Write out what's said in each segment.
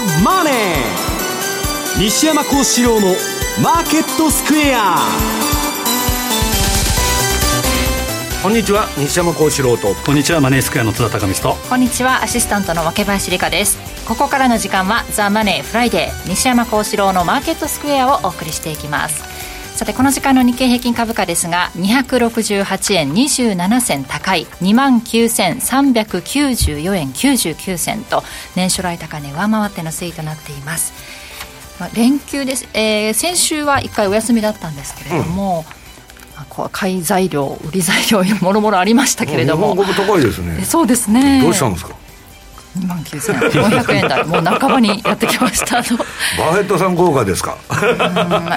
ザ・マネー」西山孝四郎の「マーケットスクエア」こんにちは西山孝四郎と。こんにちはマネースクエアの津田隆光と。こんにちはアシスタントの若林理香です。ここからの時間は「ザ・マネーフライデー西山孝四郎のマーケットスクエア」をお送りしていきますさてこの時間の日経平均株価ですが268円27銭高い2万9394円99銭と年初来高値上回っての推移となっています。連休です、えー、先週は1回お休みだったんですけれども、うん、買い材料売り材料 もろもろありましたけれども。日本株高いですね。そうですね。どうしたんですか？2万9400円。台。もう半ばにやってきました。バフェットさん効果ですか？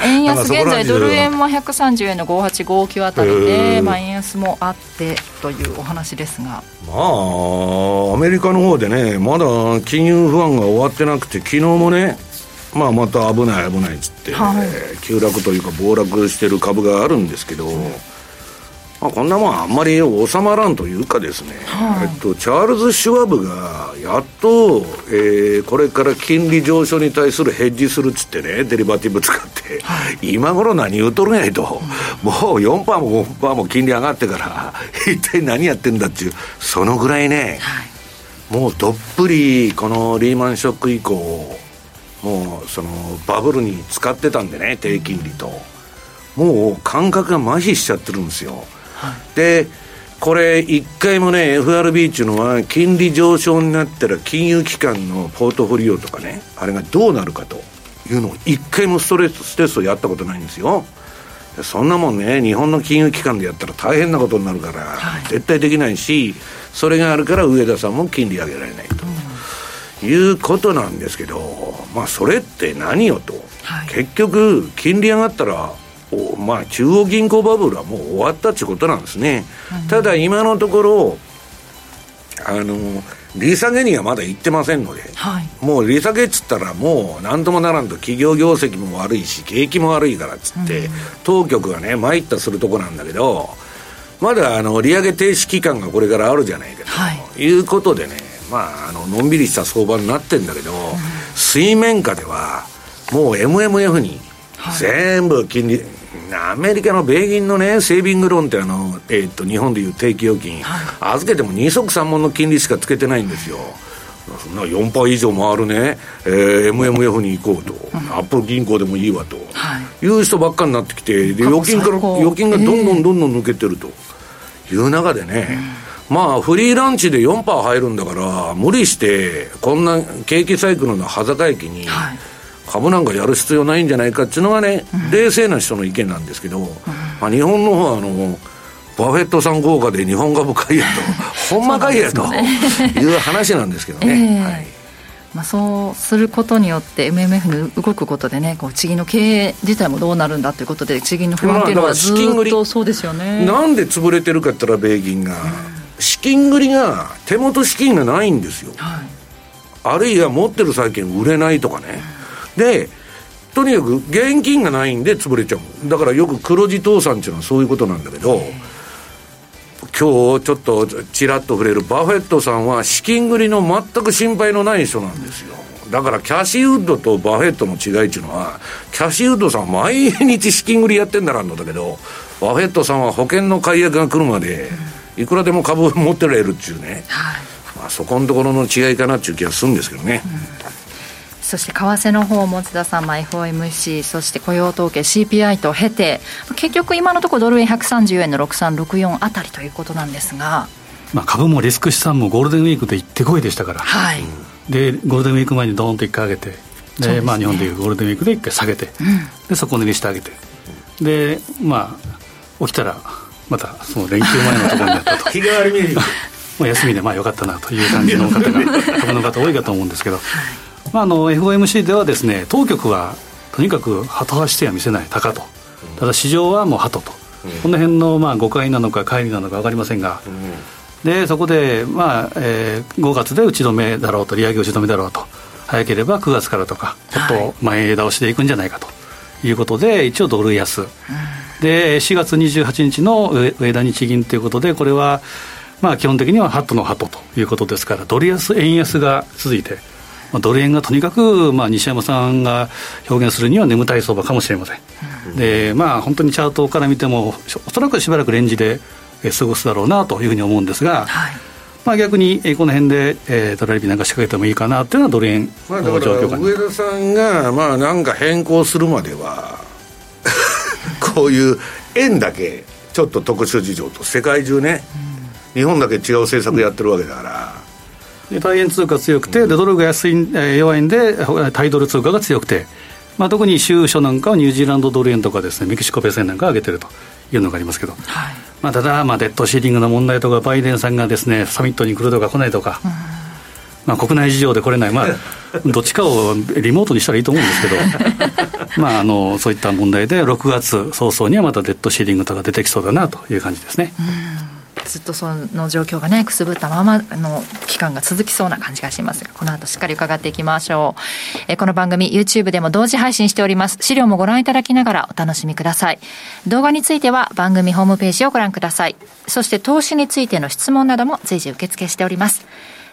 円安現在ドル円は130円の5859あたりで、まあ、円安もあってというお話ですが。まあアメリカの方でねまだ金融不安が終わってなくて昨日もねまあ、また危ない危ないっつって、はい、急落というか暴落してる株があるんですけど、うんまあ、こんなもんあんまり収まらんというかですね、はい、えっと、チャールズ・シュワブがやっと、えー、これから金利上昇に対するヘッジするっつってねデリバティブ使って、はい、今頃何言うとるんやいと、うん、もう4%も5%も金利上がってから 一体何やってんだっていうそのぐらいね、はい、もうどっぷりこのリーマンショック以降もうそのバブルに使ってたんでね低金利と。もう感覚が麻痺しちゃってるんですよでこれ、一回もね、FRB っていうのは、金利上昇になったら、金融機関のポートフォリオとかね、あれがどうなるかというのを、一回もストレステストやったことないんですよ。そんなもんね、日本の金融機関でやったら大変なことになるから、はい、絶対できないし、それがあるから上田さんも金利上げられないと、うん、いうことなんですけど、まあ、それって何よと、はい、結局、金利上がったら、まあ、中央銀行バブルはもう終わったってことなんですね、うん、ただ今のところあの利下げにはまだ行ってませんので、はい、もう利下げっつったらもう何ともならんと企業業績も悪いし景気も悪いからっつって、うん、当局がね参ったするとこなんだけどまだあの利上げ停止期間がこれからあるじゃないかと、はい、いうことでねまああののんびりした相場になってんだけど、うん、水面下ではもう MMF に全部金利、アメリカの米銀のね、セービングローンってあの、えー、っと、日本でいう定期預金、はい、預けても二足三門の金利しかつけてないんですよ。そんな4%以上回るね、えー、MMF に行こうと、うん、アップル銀行でもいいわと、はい、いう人ばっかになってきて、で預金から預金がどんどんどんどん抜けてると。いう中でね、えー、まあ、フリーランチで4%入るんだから、無理して、こんな景気サイクルの端境期に、はい株なんかやる必要ないんじゃないかっていうのがね、うん、冷静な人の意見なんですけど、うん、まあ、日本の方はあのバフェットさん効果で日本株買いやと ほんま買いやという話なんですけどね。えー、はい。まあ、そうすることによって MMF に動くことでねこう地銀の経営自体もどうなるんだということで地銀の不安っていうのはずっとそうですよね。なんで潰れてるかって言ったら米銀が、うん、資金繰りが手元資金がないんですよ、はい、あるいは持ってる債券売れないとかね、で、とにかく現金がないんで潰れちゃう。だからよく黒字倒産っていうのはそういうことなんだけど、今日ちょっとちらっと触れるバフェットさんは資金繰りの全く心配のない人なんですよ。だからキャシーウッドとバフェットの違いっていうのは、キャシーウッドさん毎日資金繰りやってんだか知らんのだけど、バフェットさんは保険の解約が来るまで、いくらでも株持ってられるっていうね、はい、まあそこのところの違いかなっていう気がするんですけどね。うんそして為替の方も津田さん、まあ、FOMC そして雇用統計 CPI と経て結局今のところドル円130円の6364あたりということなんですが、まあ、株もリスク資産もゴールデンウィークで行ってこいでしたから、はい、でゴールデンウィーク前にドーンと1回上げて。で、ね、まあ、日本でいうゴールデンウィークで1回下げて、うん、で底値にしてあげて。でまあ起きたらまたその連休前のところにあったと。日替わり 休みでまあよかったなという感じの方が株の方多いかと思うんですけど、はいまあ、あの FOMC ではですね当局はとにかく鳩走しては見せない高と。ただ市場はもう鳩と、うん、この辺のまあ誤解なのか乖離なのか分かりませんが、うん、でそこで、まあえー、5月で打ち止めだろうと利上げ打ち止めだろうと。早ければ9月からとかちょっと前倒しでいくんじゃないかと。いうことで一応ドル安、うん、で4月28日の上田日銀ということでこれはまあ基本的にはハットのハトということですからドル安円安が続いてドル円がとにかく、まあ、西山さんが表現するには眠たい相場かもしれません、うん、でまあ本当にチャートから見てもおそらくしばらくレンジで過ごすだろうなというふうに思うんですが、はい。まあ、逆にこの辺で、えー、トラリピなんか仕掛けてもいいかなというのはドル円の状況か上田さんが、まあ、なんか変更するまでは こういう円だけちょっと特殊事情と世界中ね、うん、日本だけ違う政策やってるわけだから、で大円通貨強くて、でドルが安い、え弱いんで、タイドル通貨が強くて、まあ、特に州所なんかはニュージーランドドル円とかです、ね、メキシコペソ円なんか上げてるというのがありますけど、はい。まあ、ただ、まあ、デッドシーリングの問題とか、バイデンさんがです、ね、サミットに来るとか来ないとか。まあ、国内事情で来れない、まあ、どっちかをリモートにしたらいいと思うんですけど、まあ、あのそういった問題で、6月早々にはまたデッドシーリングとか出てきそうだなという感じですね。ずっとその状況がねくすぶったままの期間が続きそうな感じがしますがこの後しっかり伺っていきましょう。えこの番組 YouTube でも同時配信しております。資料もご覧いただきながらお楽しみください。動画については番組ホームページをご覧ください。そして投資についての質問なども随時受付しております。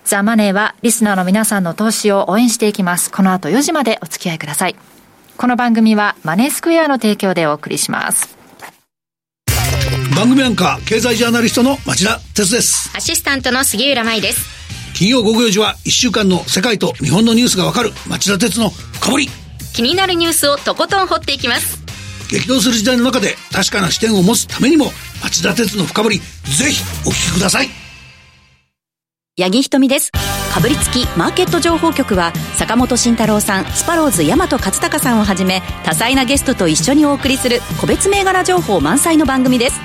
ザ・マネーはリスナーの皆さんの投資を応援していきます。この後4時までお付き合いください。この番組はマネースクエアの提供でお送りします。番組アンカー経済ジャーナリストの町田哲です。アシスタントの杉浦舞です。金曜午後4時は1週間の世界と日本のニュースがわかる町田哲の深掘り。気になるニュースをとことん掘っていきます。激動する時代の中で確かな視点を持つためにも町田哲の深掘りぜひお聞きください。八木ひとみです。かぶりつきマーケット情報局は坂本慎太郎さんスパローズ大和勝孝さんをはじめ多彩なゲストと一緒にお送りする個別銘柄情報満載の番組です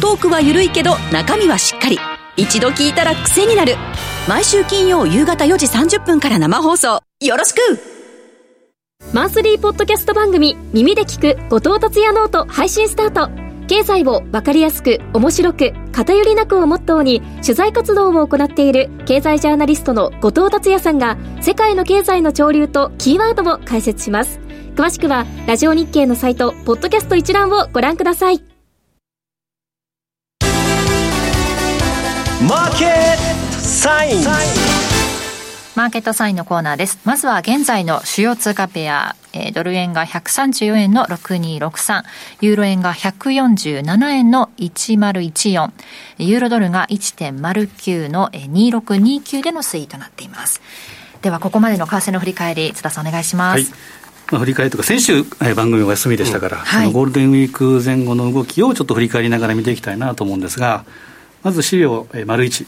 トークは緩いけど中身はしっかり。一度聞いたら癖になる。毎週金曜夕方4時30分から生放送。よろしく！マンスリーポッドキャスト番組耳で聞く後藤達也ノート配信スタート。経済を分かりやすく面白く偏りなくをモットーに取材活動を行っている経済ジャーナリストの後藤達也さんが世界の経済の潮流とキーワードを解説します。詳しくはラジオ日経のサイトポッドキャスト一覧をご覧ください。マーケットサイン。マーケットサインのコーナーです。まずは現在の主要通貨ペア、えー、ドル円が134円の6263、ユーロ円が147円の1014、ユーロドルが1.09の2629での推移となっています。では、ここまでの為替の振り返り、津田さんお願いします。はい。まあ、振り返りとか、先週、え番組お休みでしたから、うん。はい、ゴールデンウィーク前後の動きをちょっと振り返りながら見ていきたいなと思うんですが、まず資料、えー、丸1。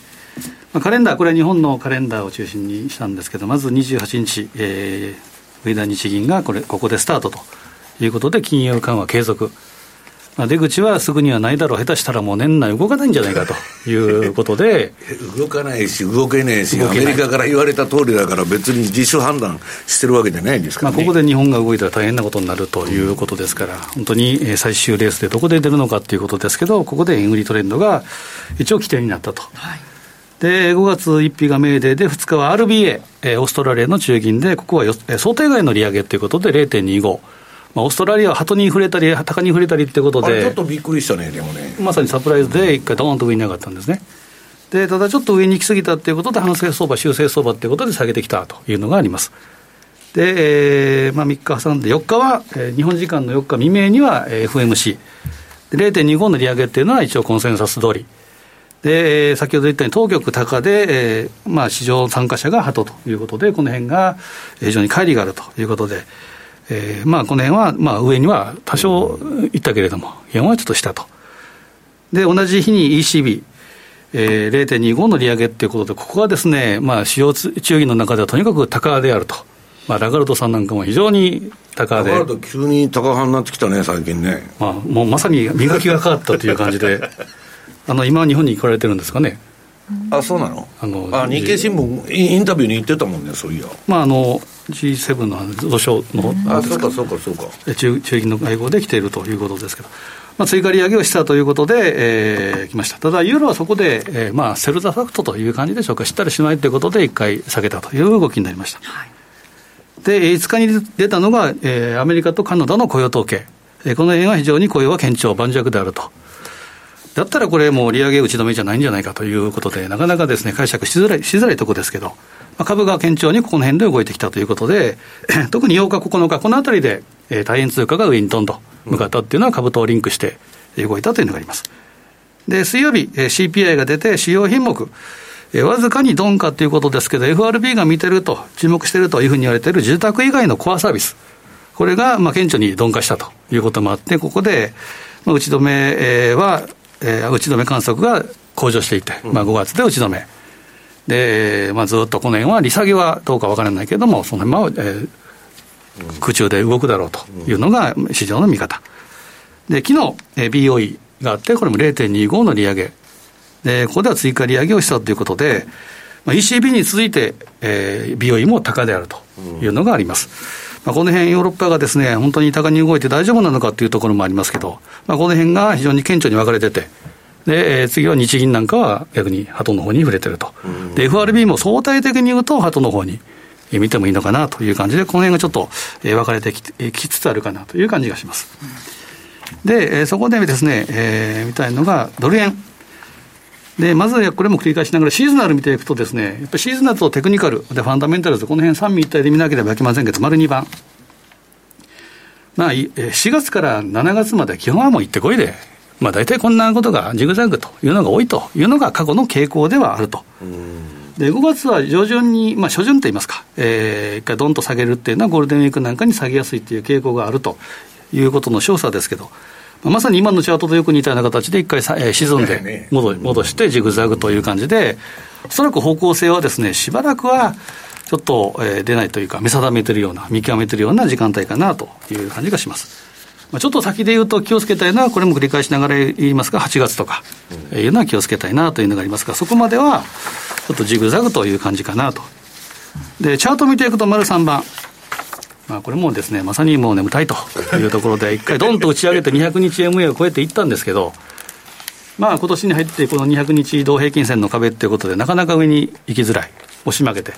まあ、カレンダー、これは日本のカレンダーを中心にしたんですけど、まず28日、えー、上田日銀がこれここでスタートということで、金融緩和継続。まあ、出口はすぐにはないだろう、下手したらもう年内動かないんじゃないかということで 動かないし、動けねえし、アメリカから言われた通りだから、別に自主判断してるわけじゃないですから、ね、まあ、ここで日本が動いたら大変なことになるということですから、本当に最終レースでどこで出るのかということですけど、ここで円売りトレンドが一応起点になったと。はいで5月1日がメーデーで、2日は RBA、えー、オーストラリアの中銀で、ここはよ想定外の利上げということで0.25。まあ、オーストラリアは鳩に触れたり、鷹に触れたりってことで、ちょっとびっくりしたね、でもね。まさにサプライズで、一回、ドーンと上に上がったんですね。でただちょっと上に行き過ぎたっていうことで、反省相場、修正相場っていうことで下げてきたというのがあります。で、えーまあ、3日挟んで、4日は、えー、日本時間の4日未明には、えー、FMC、0.25の利上げっていうのは一応コンセンサス通り。で、先ほど言ったように、当局高で、えーまあ、市場参加者が鳩ということで、この辺が非常に乖離があるということで、えー、まあこの辺は、まあ、上には多少いったけれども、4はちょっと下と。で、同じ日に ECB、えー、0.25の利上げっていうことで、ここはですね、まあ、主要中銀の中ではとにかく高であると。まあ、ラガルドさんなんかも非常に高で。ラガルド急に高派になってきたね、最近ね。まあ、もうまさに磨きがかかったという感じで、あの、今日本に来られてるんですかね。あそうなの？あのあ日経新聞インタビューに言ってたもんねそういやまああの G7 の土所のあそうかそうかそうか中中銀の会合で来ているということですけどまあ、追加利上げをしたということで、えー、来ました。ただ、ユーロはそこで、えー、まあ、セルザファクトという感じでしょうか、知ったりしないということで、一回下げたという動きになりました。はい、で、5日に出たのが、えー、アメリカとカナダの雇用統計。えー、この辺は非常に雇用は堅調、盤石であると。だったらこれ、もう利上げ打ち止めじゃないんじゃないかということで、なかなかですね解釈しづらいしづらいところですけど、あ、株が堅調にこの辺で動いてきたということで、特に8日、9日、このあたりで、えー、大変通貨が上にどんどん向かったっていうのは株とリンクして動いたというのがあります。で、水曜日、えー、CPI が出て、主要品目、えー、わずかに鈍化ということですけど、FRB が見てると、注目しているというふうに言われている住宅以外のコアサービス、これがまあ顕著に鈍化したということもあって、ここで、まあ、打ち止めは、えー、打ち止め観測が向上していて、まあ、5月で打ち止め。で、まあ、ずっとこの辺は利下げはどうかわからないけれども、その辺は、えー、空中で動くだろうというのが市場の見方。で、昨日、えー、BOE があって、これも0.25の利上げ。で、ここでは追加利上げをしたということで、まあ、ECB に続いて、えー、BOE も高であるというのがあります。まあ、この辺ヨーロッパがですね、本当に高に動いて大丈夫なのかというところもありますけど、まあ、この辺が非常に顕著に分かれてて、で、えー、次は日銀なんかは逆に鳩の方に触れてると。で、FRB も相対的に言うと鳩の方に見てもいいのかなという感じで、この辺がちょっと、えー、分かれてききつつあるかなという感じがします。で、えー、そこでですね、えー、見たいのがドル円。で、まずこれも繰り返しながら、シーズナル見ていくとですね、やっぱりシーズナルとテクニカル、で、ファンダメンタルズ、この辺三位一体で見なければいけませんけど、丸2番。まあ、4月から7月まで基本はもう行ってこいで、まあ、大体こんなことがジグザグというのが多いというのが過去の傾向ではあると。で5月は上旬に、まあ、初旬といいますか、えー、一回どんと下げるっていうのは、ゴールデンウィークなんかに下げやすいっていう傾向があるということの少佐ですけど、まあ、まさに今のチャートとよく似たような形で、一回さ、えー、沈んで戻戻して、ジグザグという感じで、おそらく方向性はですね、しばらくはちょっと、えー、出ないというか、見定めてるような、見極めてるような時間帯かなという感じがします。まあ、ちょっと先で言うと気をつけたいのは、これも繰り返しながら言いますが、8月とかいうのは気をつけたいなというのがありますが、そこまではちょっとジグザグという感じかなと。で、チャート見ていくと、丸3番。まあ、これもですね、まさにもう眠たいというところで、一回どんと打ち上げて200日 MA を超えていったんですけど、まあ今年に入ってこの200日移動平均線の壁っていうことで、なかなか上に行きづらい、押し曲げて、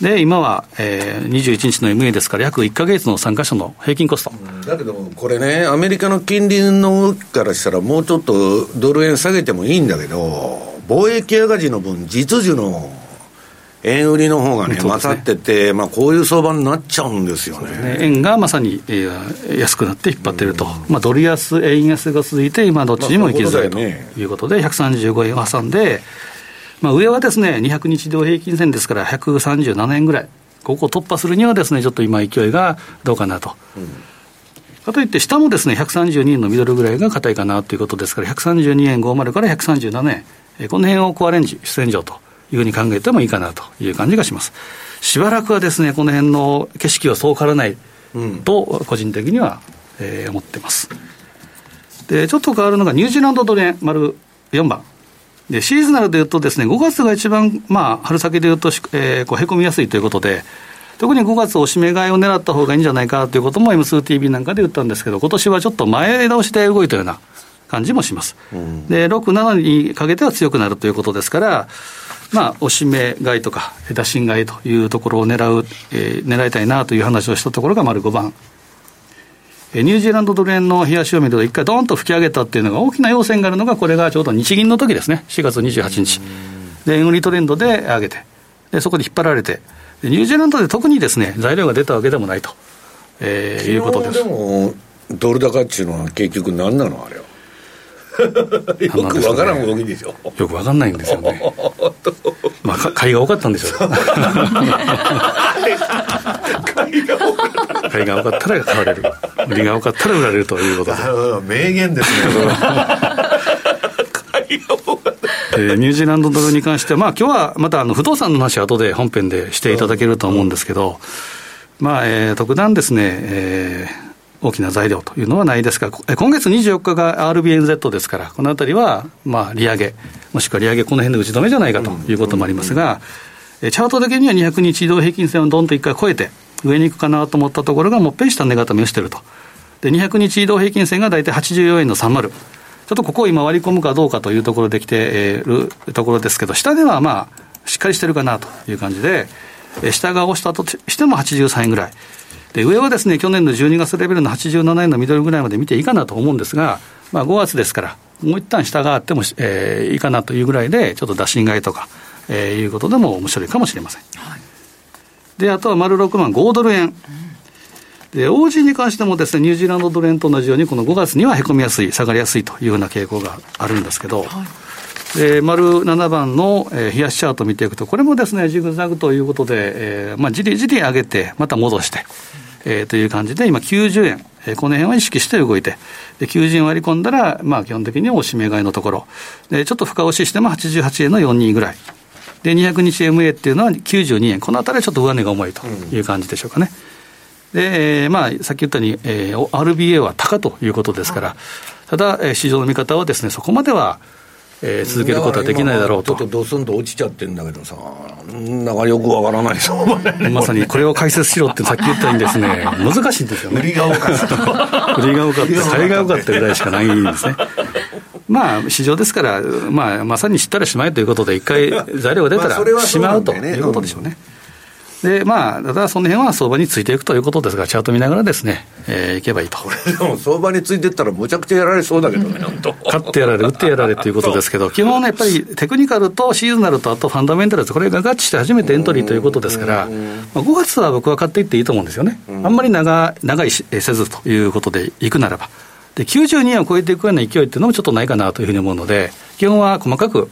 で、今は、えー、21日の MA ですから、約1か月の参加者の平均コスト。だけど、これね、アメリカの金利の動きからしたら、もうちょっとドル円下げてもいいんだけど、貿易赤字の分、実需の円売りの方がね、ね。勝ってて、まあ、こういう相場になっちゃうんですよね。ね。円がまさに、えー、安くなって引っ張ってると、まあ、ドル安、円安が続いて、今、どっちにも行きづらいということで、135円を挟んで、まあ、上はですね、200日移動平均線ですから、137円ぐらい、ここを突破するにはですね、ちょっと今、勢いがどうかなと。うん、かといって、下もですね、132円のミドルぐらいが硬いかなということですから、132円50から137円、えこの辺をコアレンジ、主戦場というふうに考えてもいいかなという感じがします。しばらくはですね、この辺の景色はそう変わらないと、個人的には、えー、思ってます。で、ちょっと変わるのが、ニュージーランドドル円、丸4番。で、シーズナルでいうとですね、5月が一番、まあ、春先でいうと、えー、こう、へこみやすいということで、特に5月おしめ買いを狙った方がいいんじゃないかということも M2TV なんかで言ったんですけど、今年はちょっと前倒しで動いたような感じもします。うん、で、6、7にかけては強くなるということですから、まあ、おしめ買いとか、枝新買いというところを狙う、えー、狙いたいなという話をしたところが丸5番。ニュージーランドドル円の冷やしを見ると、一回どんと吹き上げたっていうのが、大きな要線があるのが、これがちょうど日銀の時ですね、4月28日。で、円売りトレンドで上げて、でそこで引っ張られて、ニュージーランドで特にですね、材料が出たわけでもないと、えー、いうことです。でも、ドル高っていうのは結局何なのあれは。よくわからん動きでしょ。よくわかんないんですよね。まあ、買いが多かったんでしょう。買いが多かった。買いが多かったら買われる。売りが多かったら売られるということで。名言ですね。えー、ニュージーランドドルに関しては、まあ今日はまたあの不動産の話は後で本編でしていただけると思うんですけど、まあ、えー、特段ですね、えー、大きな材料というのはないですが、今月24日が RBNZ ですから、このあたりは、まあ、利上げ、もしくは利上げ、この辺で打ち止めじゃないかということもありますが、チャートだけには200日移動平均線をどんと一回超えて、上に行くかなと思ったところが、もっぺん下値固めをしていると。で、200日移動平均線が大体84円の30。ちょっとここを今割り込むかどうかというところできているところですけど、下ではまあ、しっかりしてるかなという感じで、下が押したとしても83円ぐらい。で、上はですね、去年の12月レベルの87円のミドルぐらいまで見ていいかなと思うんですが、まあ5月ですから、もう一旦下があっても、えー、いいかなというぐらいで、ちょっと打診買いとか、えー、いうことでも面白いかもしれません。はい、で、あとは丸6万5ドル円。で、OG に関してもですね、ニュージーランドドル円と同じように、この5月にはへこみやすい、下がりやすいというような傾向があるんですけど、はいで丸7番の、えー、冷やしチャートを見ていくと、これもですね、ジグザグということで、えーまあ、じりじり上げて、また戻して、えー、という感じで、今90円、えー、この辺は意識して動いて、で90円割り込んだら、まあ、基本的にはおしめ買いのところ、でちょっと深押ししても88円の42ぐらい。で、200日 MA っていうのは92円。このあたりはちょっと上値が重いという感じでしょうかね。うん、で、えー、まあ、さっき言ったように、えー、RBA は高ということですから、ただ、えー、市場の見方はですね、そこまでは、えー、続けることはできないだろうと。ちょっとドスンと落ちちゃってるんだけどさ、なんかよくわからないそうまさにこれを解説しろってさっき言ったようにですね、難しいんですよね。売りが多かった。売りが多かった、買いが多かったぐらいしかないんですね。まあ、市場ですから、まあ、まさに知ったらしまいということで、一回材料が出たらしまうということでしょうね。で、まあ、ただその辺は相場についていくということですが、チャート見ながらですね、えー、いけばいいと。これでも相場についていったらむちゃくちゃやられそうだけどね、本当。買ってやられ、売ってやられということですけど、基本ね、やっぱりテクニカルとシーズナルとあとファンダメンタルこれが合致して初めてエントリーということですから、まあ、5月は僕は買っていっていいと思うんですよね。あんまり長長いせずということでいくならば。で、92円を超えていくような勢いっていうのもちょっとないかなというふうに思うので、基本は細かく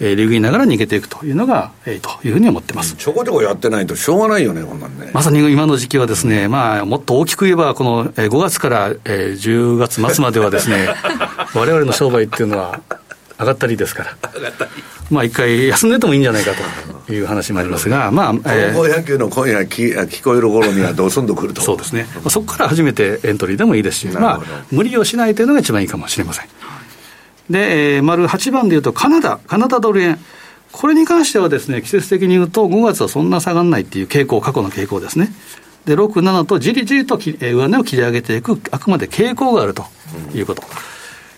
えー、リグいながら逃げていくというのが、えー、というふうに思ってます、ちょこちょこやってないとしょうがないよね、こんなんね。まさに今の時期はですね、まあ、もっと大きく言えば、この5月から、えー、10月末まではですね、われわれの商売っていうのは、上がったりですから、まあ一回休んでてもいいんじゃないかという話もありますが、まあ、えー、高校野球の今夜聞聞こえる頃にはどうすんとくると。そうですね、まあ、そこから初めてエントリーでもいいですし、まあ、無理をしないというのが一番いいかもしれません。で、えー、丸8番でいうと、カナダ、カナダドル円。これに関してはですね、季節的に言うと、5月はそんな下がらないっていう傾向、過去の傾向ですね。で、6、7とじりじりとき、えー、上値を切り上げていく、あくまで傾向があるということ。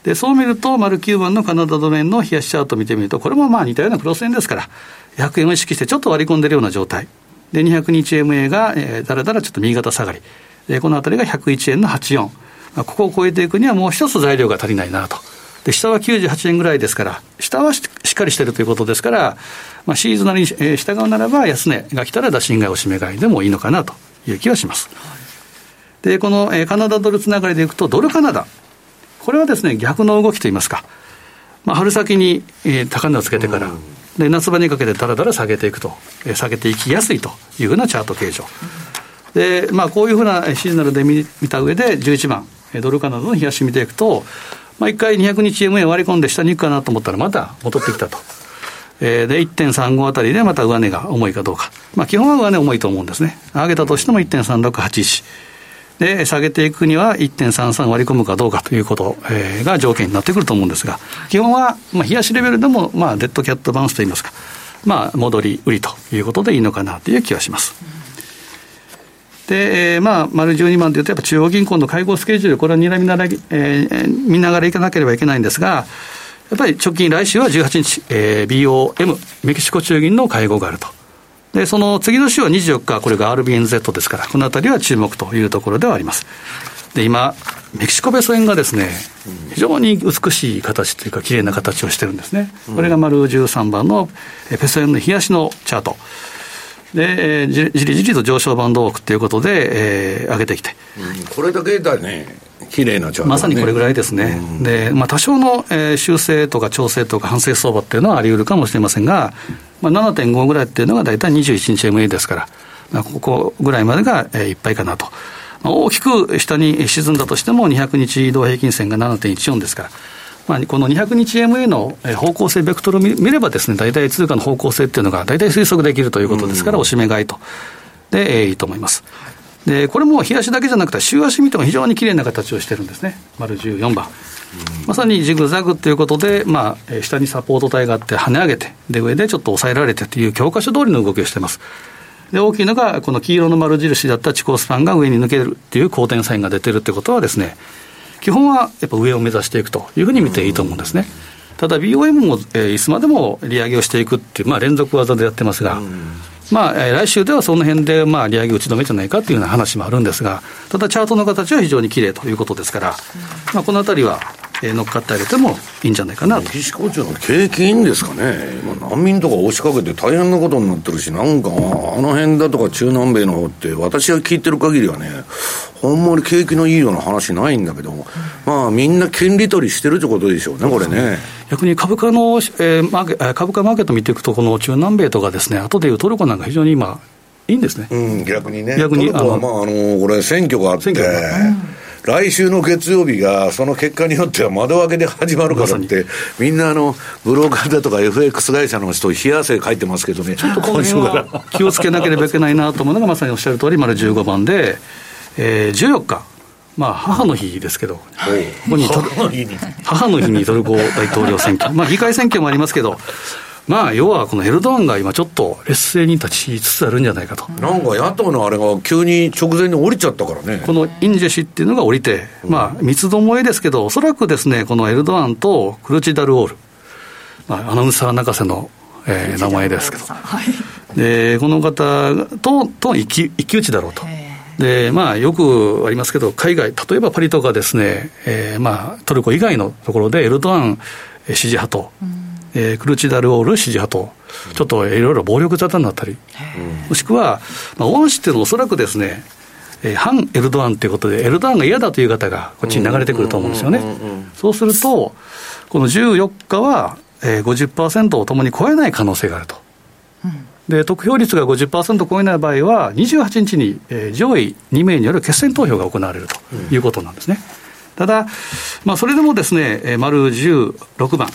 で、そう見ると、丸9番のカナダドル円の冷やしチャートを見てみると、これもまあ似たようなクロス円ですから、100円を意識してちょっと割り込んでるような状態。で、200日 MA が、えー、だらだらちょっと右肩下がり。で、このあたりが101円の84。まあ、ここを超えていくにはもう一つ材料が足りないなと。で、下は98円ぐらいですから、下はしっかりしてるということですから、まあ、シーズナルに従うならば、安値が来たら打診買い、おしめ買いでもいいのかなという気はします。で、このカナダドルつながりでいくと、ドルカナダ。これはですね、逆の動きといいますか、まあ、春先に、えー、高値をつけてから、で夏場にかけてだらだら下げていくと、えー、下げていきやすいというふうなチャート形状。で、まあ、こういうふうなシーズナルで見見た上で、11番、ドルカナダの冷やし見ていくと、まあ、1回200日 MA 割り込んで下に行くかなと思ったら、また戻ってきたと。えー、で、1.35あたりでまた上値が重いかどうか。まあ、基本は上値重いと思うんですね。上げたとしても1.3681。で、下げていくには1.33割り込むかどうかということ、えー、が条件になってくると思うんですが、基本は、まあ、冷やしレベルでも、まあ、デッドキャットバウンスといいますか、まあ、戻り売りということでいいのかなという気はします。で、えー、まあ、丸12万というと、やっぱ中央銀行の会合スケジュール、これはにらみなら、えー、見ながらいかなければいけないんですが、やっぱり直近来週は18日、えー、BOM、メキシコ中銀の会合があると。で、その次の週は24日、これが RBNZ ですから、このあたりは注目というところではあります。で、今、メキシコペソ円がですね、非常に美しい形というか、綺麗な形をしてるんですね。これが丸13番のペソ円の冷やしのチャート。で、えー、じりじりと上昇バンドークということで、えー、上げてきて、うん、これだけだね、綺麗なチャート、ね、まさにこれぐらいですね、うん、でまあ、多少の、えー、修正とか調整とか反省相場っていうのはあり得るかもしれませんが、まあ、7.5ぐらいっていうのが大体21日 MA ですから、まあ、ここぐらいまでが、えー、いっぱいかなと。まあ、大きく下に沈んだとしても、200日移動平均線が7.14ですから。まあ、この200日 MA の方向性、ベクトルを見ればですね、大体通貨の方向性っていうのが大体推測できるということですから、おしめ買いと。で、えー、いいと思います。で、これも日足だけじゃなくて、週足見ても非常に綺麗な形をしてるんですね。丸14番。まさにジグザグということで、まあ、下にサポート帯があって跳ね上げて、で、上でちょっと抑えられてという教科書通りの動きをしています。で、大きいのが、この黄色の丸印だった地高スパンが上に抜けるっていう好転サインが出てるってことはですね、基本はやっぱ上を目指していくというふうに見ていいと思うんですね。ただ BOM も、えー、いつまでも利上げをしていくっていう、まあ、連続技でやってますが、まあ、来週ではその辺で、まあ、利上げ打ち止めじゃないかというような話もあるんですが、ただチャートの形は非常に綺麗ということですから、まあ、このあたりは、え乗っかってあげてもいいんじゃないかなと。メキシコ中の景気いいんですかね。今難民とか押しかけて大変なことになってるし、なんか、あの辺だとか中南米の方って、私が聞いてる限りはね、ほんまに景気のいいような話ないんだけど、まあみんな権利取りしてるってことでしょうね、これね。逆に株価の、えー、マーケ株価マーケット見ていくと、この中南米とかですね、後でいうトルコなんか非常に今、いいんですね。うん、逆にね。逆に。あの、まあ、あの、これ選挙があって、来週の月曜日が、その結果によっては窓開けで始まるからって、みんなあの、ブローカーだとか FX 会社の人、冷や汗書いてますけどね、ちょっと今週から気をつけなければいけないなと思うのが、まさにおっしゃる通り、丸15番で、えー、14日。まあ、母の日ですけど、ここに。母の日にトルコ大統領選挙、まあ、議会選挙もありますけど、まあ、要はこのエルドアンが今、ちょっと劣勢に立ちつつあるんじゃないかと。なんか野党のあれが急に直前に降りちゃったからね。このインジェ氏っていうのが降りて、まあ、三つどもえですけど、おそらくですね、このエルドアンとクルチダルオール、まあ、アナウンサー泣かせの、えー、名前ですけど、はい、でこの方とと一騎一騎打ちだろうと。でまあ、よくありますけど、海外、例えばパリとかですね、えーまあ、トルコ以外のところでエルドアン支持派と、うんえー、クルチダルオール支持派と、ちょっといろいろ暴力沙汰になったり、もしくは、まあ、オアン氏っていうのはおそらくですね、えー、反エルドアンということで、エルドアンが嫌だという方がこっちに流れてくると思うんですよね。そうすると、この14日は、えー、50%をともに超えない可能性があると。で得票率が50%超えない場合は、28日に、えー、上位2名による決選投票が行われるということなんですね。ただ、まあ、それでもですね、えー、丸16番、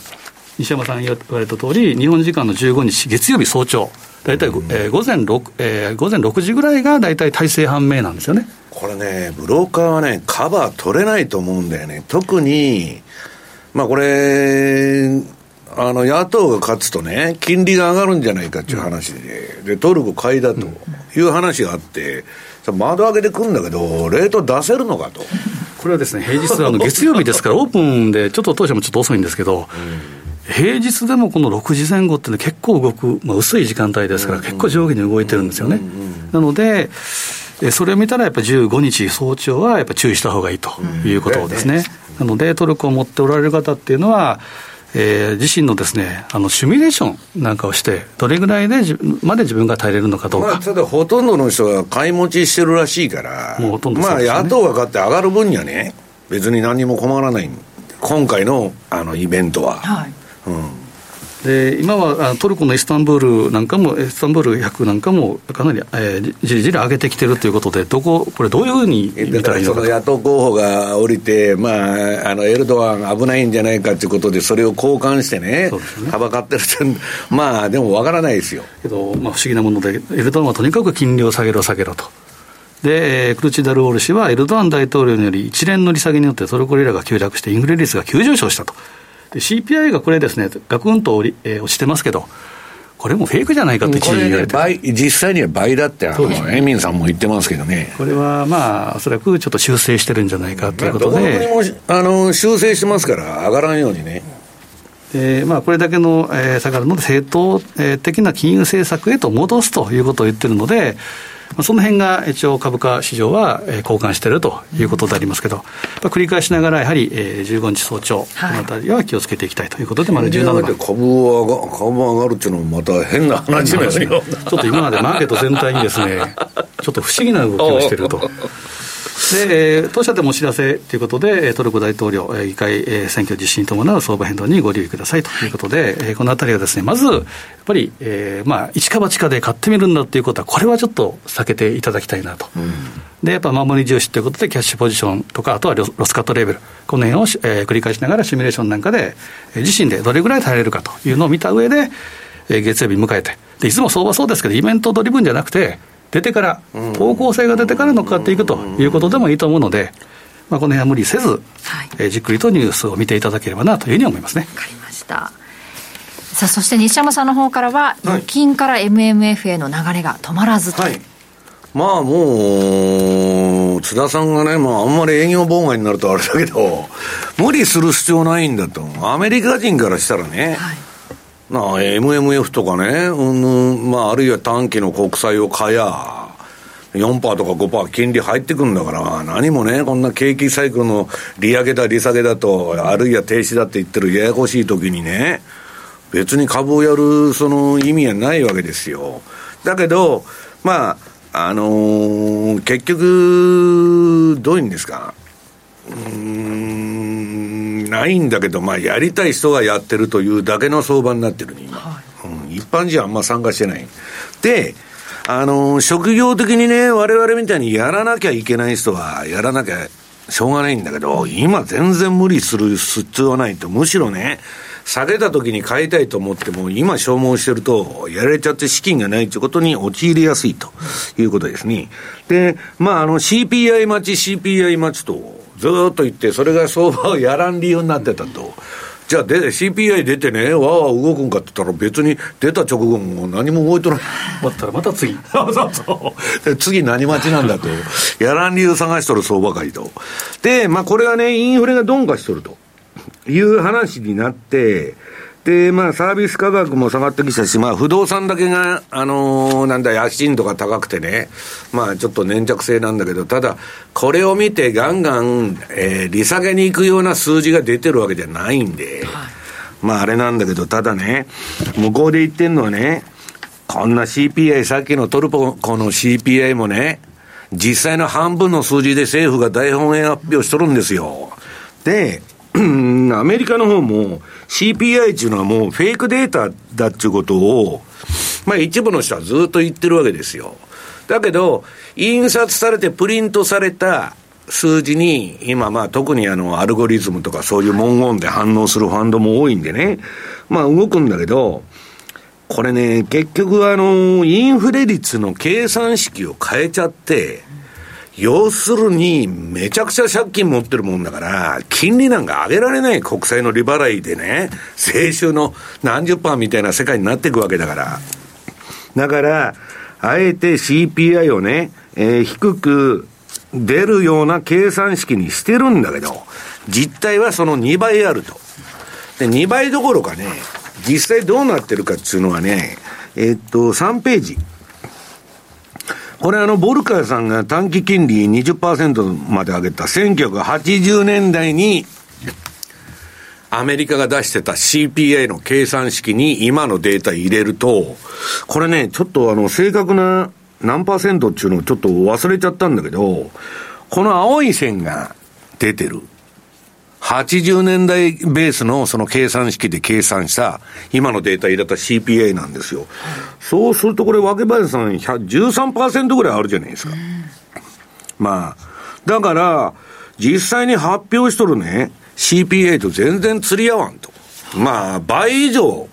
西山さん言われた通り、日本時間の15日、月曜日早朝、大体、えー、午前6、えー、午前6時ぐらいが大体大勢判明なんですよね。これね、ブローカーはね、カバー取れないと思うんだよね。特に、まあこれ、あの野党が勝つとね、金利が上がるんじゃないかっていう話で、でトルコ買いだという話があって、窓開けてくるんだけど、レート出せるのかと。これはですね、平日あの月曜日ですから、オープンで、ちょっと当社もちょっと遅いんですけど、うん平日でもこの6時前後っていうのは結構動く、まあ、薄い時間帯ですから、結構上下に動いてるんですよね。なので、それを見たらやっぱり15日早朝はやっぱ注意した方がいいということですね。なので、トルコを持っておられる方っていうのは、えー、自身のですね、あの、シミュレーションなんかをして、どれぐらいでまで自分が耐えれるのかどうか。まあ、ただほとんどの人が買い持ちしてるらしいから、もうほとんど、ね、まあ、野党が勝って上がる分にはね、別に何も困らない。今回のあのイベントは。はい。うん。で今はトルコのイスタンブールなんかも、イスタンブール100なんかもかなり、えー、じりじり上げてきてるということで、どこ、これ、どういうふうに見たらいいのか野党候補が降りて、まあ、あのエルドアン危ないんじゃないかということで、それを交換してね、はばかってるって、まあ、でもわからないですよ。けど、まあ、不思議なもので、エルドアンはとにかく金利を下げろ、下げろと。で、クルチダルオール氏はエルドアン大統領により一連の利下げによってトルコリラが急落してインフレ率が急上昇したと。で CPI がこれですね、ガクンと落,、えー、落ちてますけど、これもフェイクじゃないかって一時言われて、倍実際には倍だって、あの、ね、エミンさんも言ってますけどね。これはまあ、おそらくちょっと修正してるんじゃないかということで。もあの修正してますから、上がらんようにね。でまあ、これだけの、えー、下がるので、正当的な金融政策へと戻すということを言ってるので、まあ、その辺が一応株価市場は交換しているということでありますけど、うん、繰り返しながらやはり15日早朝、このあたりは気をつけていきたいということで、丸17番。株は株上がるっていうのもまた変な話ですよ。ちょっと今までマーケット全体にですね、ちょっと不思議な動きをしていると。で、えー、当社でもお知らせということで、トルコ大統領、議会選挙実施に伴う相場変動にご留意くださいということで、はい、このあたりはですね、まず、やっぱり、えー、まあ、一か八かで買ってみるんだっていうことは、これはちょっと避けていただきたいなと。うん、で、やっぱ守り重視ということで、キャッシュポジションとか、あとはロスカットレーベル、この辺を、えー、繰り返しながらシミュレーションなんかで、自身でどれぐらい耐えれるかというのを見た上で、えー、月曜日迎えて、でいつも相場そうですけど、イベントドリブンじゃなくて、出てから、方向性が出てから乗っかっていくということでもいいと思うので、まあ、この辺は無理せず、はい、えー、じっくりとニュースを見ていただければなというふうに思いますね。わかりました。さあ、そして西山さんの方からは、預金から MMF への流れが止まらずと。はい、まあもう、津田さんがね、まああんまり営業妨害になるとあれだけど、無理する必要ないんだと。アメリカ人からしたらね、はいなあ、MMF とかね、うん、まあ、あるいは短期の国債を買や、4%とか5%金利入ってくるんだから、何もね、こんな景気サイクルの利上げだ、利下げだと、あるいは停止だって言ってるややこしい時にね、別に株をやるその意味はないわけですよ。だけど、まあ、あのー、結局、どういうんですか。うん、ないんだけど、まあ、やりたい人がやってるというだけの相場になってる今。はい、うん、一般人はあんま参加してない。で、あのー、職業的にね、我々みたいにやらなきゃいけない人は、やらなきゃしょうがないんだけど、今全然無理する必要はないと。むしろね、下げた時に買いたいと思っても、今消耗してると、やられちゃって資金がないということに陥りやすいということですね。で、まあ、あの CPI 待ち、CPI 待ちと、ずっと言って、それが相場をやらん理由になってたと。じゃあで、CPI 出てね、わーわー動くんかって言ったら、別に出た直後も何も動いてない。待ったらまた次。そうそうそう。次何待ちなんだと。やらん理由探しとる相場会と。で、まあこれはね、インフレが鈍化しとると。いう話になって、で、まあ、サービス価格も下がってきたし、まあ、不動産だけが、あのー、なんだ、家賃とか高くてね、まあ、ちょっと粘着性なんだけど、ただ、これを見てガンガン、えー、利下げに行くような数字が出てるわけじゃないんで、はい、まあ、あれなんだけど、ただね、向こうで言ってんのはね、こんな CPI、さっきのトルコの CPI もね、実際の半分の数字で政府が大本営発表しとるんですよ。で、アメリカの方も CPI っていうのはもうフェイクデータだっていうことを、まあ一部の人はずっと言ってるわけですよ。だけど、印刷されてプリントされた数字に、今まあ特にあのアルゴリズムとかそういう文言で反応するファンドも多いんでね、まあ動くんだけど、これね、結局あの、インフレ率の計算式を変えちゃって、要するに、めちゃくちゃ借金持ってるもんだから、金利なんか上げられない国債の利払いでね、税収の何十パーみたいな世界になっていくわけだから。だから、あえて CPI をね、えー、低く出るような計算式にしてるんだけど、実態はその2倍あると。で、2倍どころかね、実際どうなってるかっていうのはね、えー、っと、3ページ。これあの、ボルカーさんが短期金利20%まで上げた1980年代に、アメリカが出してた CPI の計算式に今のデータ入れると、これね、ちょっとあの、正確な何パーセントっていうのをちょっと忘れちゃったんだけど、この青い線が出てる。80年代ベースのその計算式で計算した今のデータ入れた CPA なんですよ。そうするとこれ、若林さん13%ぐらいあるじゃないですか。まあ、だから、実際に発表しとるね、CPA と全然釣り合わんと。まあ、倍以上、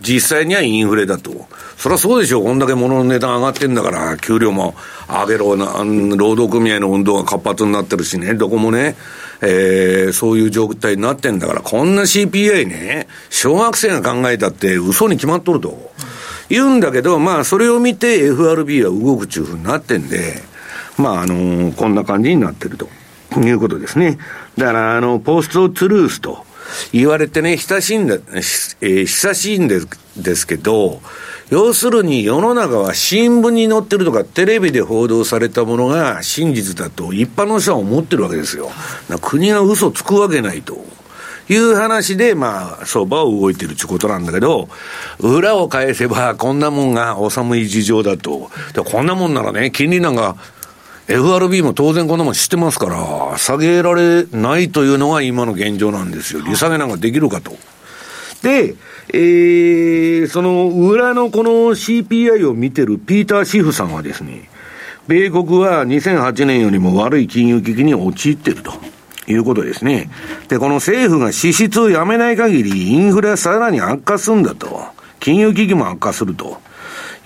実際にはインフレだと。そりゃそうでしょう。こんだけ物の値段上がってんだから、給料も上げろな、労働組合の運動が活発になってるしね、どこもね、えー、そういう状態になってんだから、こんな CPI ね、小学生が考えたって嘘に決まっとると。言うんだけど、まあ、それを見て FRB は動くっていうふうになってんで、まあ、あのー、こんな感じになってるということですね。だから、あの、ポストトゥルースと言われてね、親しいんだ、えー、久しいんですですけど、要するに世の中は新聞に載ってるとかテレビで報道されたものが真実だと一般の人は思ってるわけですよ。国が嘘つくわけないと。いう話で、まあ、相場を動いてるってことなんだけど、裏を返せば、こんなもんがお寒い事情だと。こんなもんならね、金利なんか、FRB も当然こんなもん知ってますから、下げられないというのが今の現状なんですよ。利下げなんかできるかと。で、えー、その裏のこの CPI を見てるピーター・シフさんはですね、米国は2008年よりも悪い金融危機に陥ってると。いうことですね。で、この政府が支出をやめない限り、インフレはさらに悪化するんだと。金融危機も悪化すると。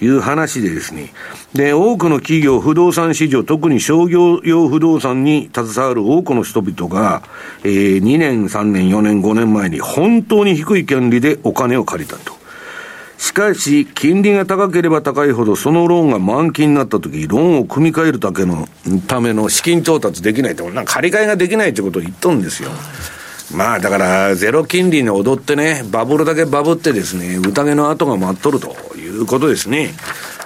いう話でですね。で、多くの企業、不動産市場、特に商業用不動産に携わる多くの人々が、えー、2年、3年、4年、5年前に本当に低い権利でお金を借りたと。しかし、金利が高ければ高いほど、そのローンが満期になったとき、ローンを組み替えるだけのための資金調達できないって、なんか借り換えができないってことを言っとんですよ。まあだから、ゼロ金利に踊ってね、バブルだけバブってですね、宴の後が待っとるということですね。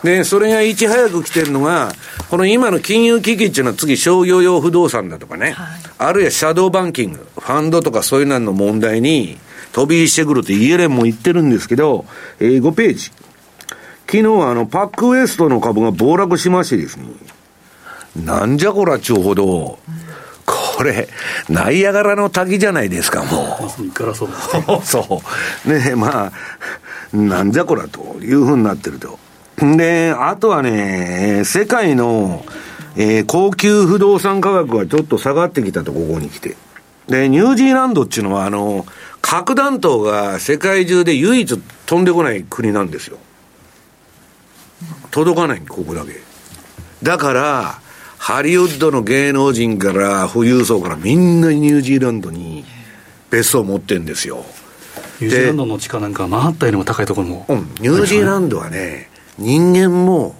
で、それがいち早く来てるのが、この今の金融危機っていうのは次商業用不動産だとかね、はい、あるいはシャドーバンキング、ファンドとかそういうのの問題に飛びしてくるってイエレンも言ってるんですけど、えー、5ページ。昨日はあの、パックウエストの株が暴落しましてですね、なんじゃこらちゅうほど、これ、ナイアガラの滝じゃないですか、もう そう。ねまあ、なんじゃこらというふうになってると。で、あとはね、世界の、えー、高級不動産価格がちょっと下がってきたと、ここに来て。で、ニュージーランドっていうのは、あの、核弾頭が世界中で唯一飛んでこない国なんですよ。届かない、ここだけ。だから、ハリウッドの芸能人から富裕層からみんなニュージーランドに別荘を持ってんですよ。ニュージーランドの地価なんかマンハッタンよりも高いところも。うん、ニュージーランドはね、人間も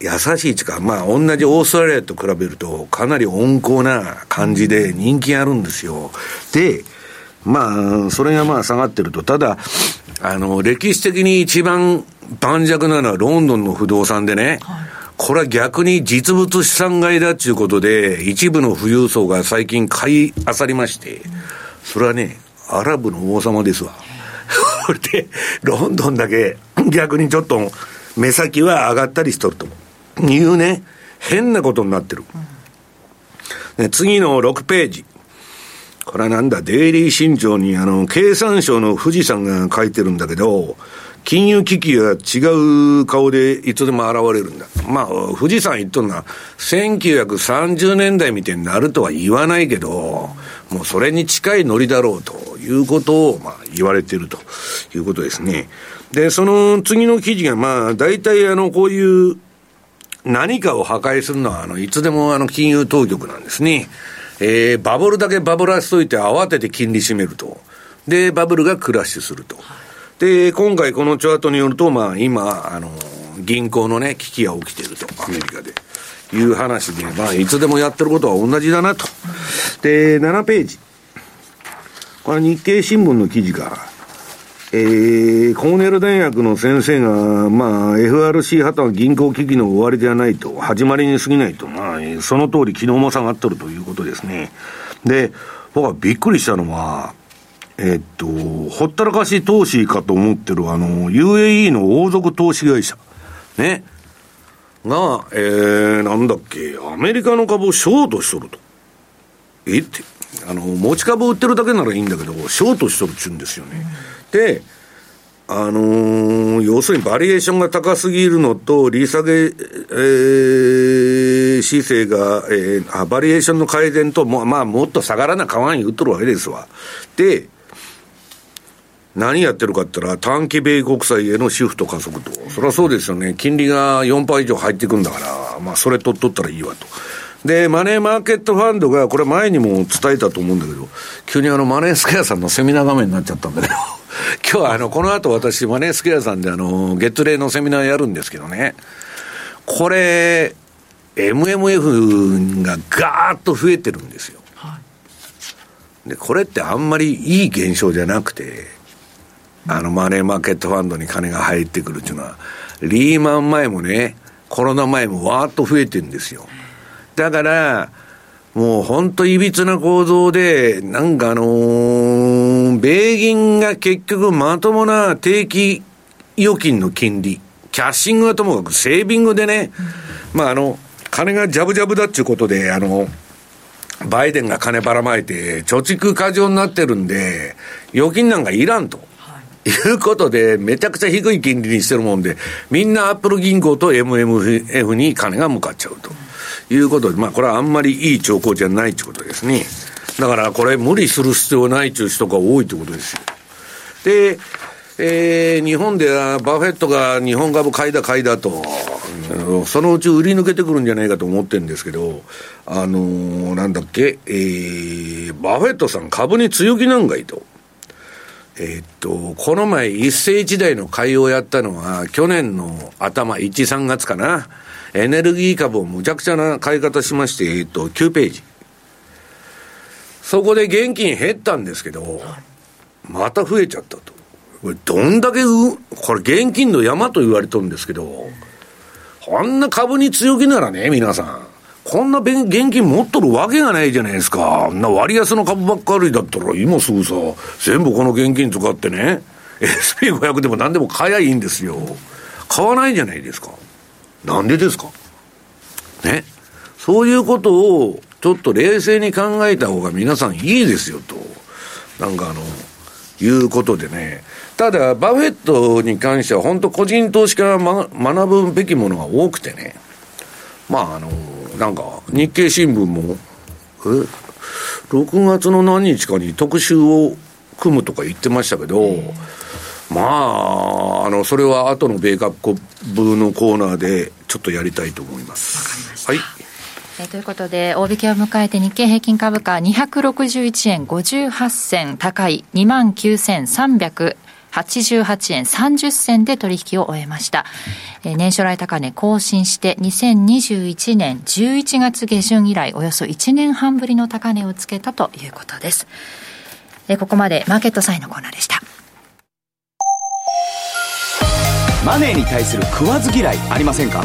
優しい地か、まあ同じオーストラリアと比べるとかなり温厚な感じで人気あるんですよ。で、まあ、それがまあ下がってると、ただ、あの、歴史的に一番盤石なのはロンドンの不動産でね、はい、これは逆に実物資産買いだっていうことで、一部の富裕層が最近買い漁りまして、それはね、アラブの王様ですわ。こ れで、ロンドンだけ逆にちょっと目先は上がったりしとるというね、変なことになってる。ね、次の6ページ。これはなんだ、デイリー新潮にあの、経産省の富士山が書いてるんだけど、金融危機が違う顔でいつでも現れるんだ。まあ、富士山言っとんのは、1930年代みたいになるとは言わないけど、もうそれに近いノリだろうということを、まあ、言われてるということですね。で、その次の記事が、まあ、大体あの、こういう、何かを破壊するのは、あの、いつでもあの、金融当局なんですね。えー、バブルだけバブらしといて慌てて金利締めると。で、バブルがクラッシュすると。で、今回このチャートによると、まあ今、あの、銀行のね、危機が起きてると、アメリカで。いう話で、まあいつでもやってることは同じだなと。で、7ページ。これ日経新聞の記事が、えー、コーネル大学の先生が、まあ、FRC 破綻銀行危機の終わりではないと、始まりに過ぎないと、まあ、その通り昨日も下がっとるということですね。で、僕はびっくりしたのは、えっと、ほったらかし投資かと思ってる、あの、UAE の王族投資会社、ね、が、えー、なんだっけ、アメリカの株をショートしとると。えって、あの、持ち株売ってるだけならいいんだけど、ショートしとるっちゅうんですよね。で、あのー、要するにバリエーションが高すぎるのと、利下げ、えー、姿勢が、えー、あバリエーションの改善と、もまあ、もっと下がらなかわん言っとるわけですわ。で、何やってるかって言ったら、短期米国債へのシフト加速と。そりゃそうですよね。金利が4%以上入ってくんだから、まあ、それ取っとったらいいわと。で、マネーマーケットファンドが、これ前にも伝えたと思うんだけど、急にあの、マネースクエアさんのセミナー画面になっちゃったんだけど。今日はあの、この後私、マネースクエアさんであの、ゲットレイのセミナーやるんですけどね、これ、MMF がガーッと増えてるんですよ。はい、で、これってあんまりいい現象じゃなくて、あの、マネーマーケットファンドに金が入ってくるっていうのは、リーマン前もね、コロナ前もわーっと増えてるんですよ。だから、もう本当いびつな構造で、なんかあのー、米銀が結局まともな定期預金の金利、キャッシングはともかくセービングでね、まああの、金がジャブジャブだっていうことで、あの、バイデンが金ばらまいて、貯蓄過剰になってるんで、預金なんかいらんと。いうことで、めちゃくちゃ低い金利にしてるもんで、みんなアップル銀行と MMF に金が向かっちゃうと。いうことで、まあ、これはあんまりいい兆候じゃないということですね。だから、これ無理する必要ないという人が多いということですよ。で、えー、日本ではバフェットが日本株買いだ買いだと、そのうち売り抜けてくるんじゃないかと思ってるんですけど、あのー、なんだっけ、えー、バフェットさん株に強気なんかいと。え、っと、この前一世一代の買いをやったのは、去年の頭、1、3月かな。エネルギー株をむちゃくちゃな買い方しまして、えっと、9ページ。そこで現金減ったんですけど、また増えちゃったと。これどんだけう、これ現金の山と言われとるんですけど、こんな株に強気ならね、皆さん。こんな現金持っとるわけがないじゃないですか。な割安の株ばっかりだったら、今すぐさ、全部この現金使ってね、SP500 でも何でも買えばいいんですよ。買わないじゃないですか。なんでですか？ね？そういうことを、ちょっと冷静に考えた方が皆さんいいですよと。なんかあの、いうことでね。ただ、バフェットに関しては本当個人投資家が、ま、学ぶべきものが多くてね。まああの、なんか日経新聞も、え ?6 月の何日かに特集を組むとか言ってましたけど、まあ、あの、それは後の米国部のコーナーでちょっとやりたいと思います。はい。えということで、大引けを迎えて日経平均株価261円58銭高い29,300 88円30銭で取引を終えました。えー、年初来高値更新して2021年11月下旬以来およそ1年半ぶりの高値をつけたということです。えー、ここまでマーケットサインのコーナーでした。マネーに対する食わず嫌いありませんか？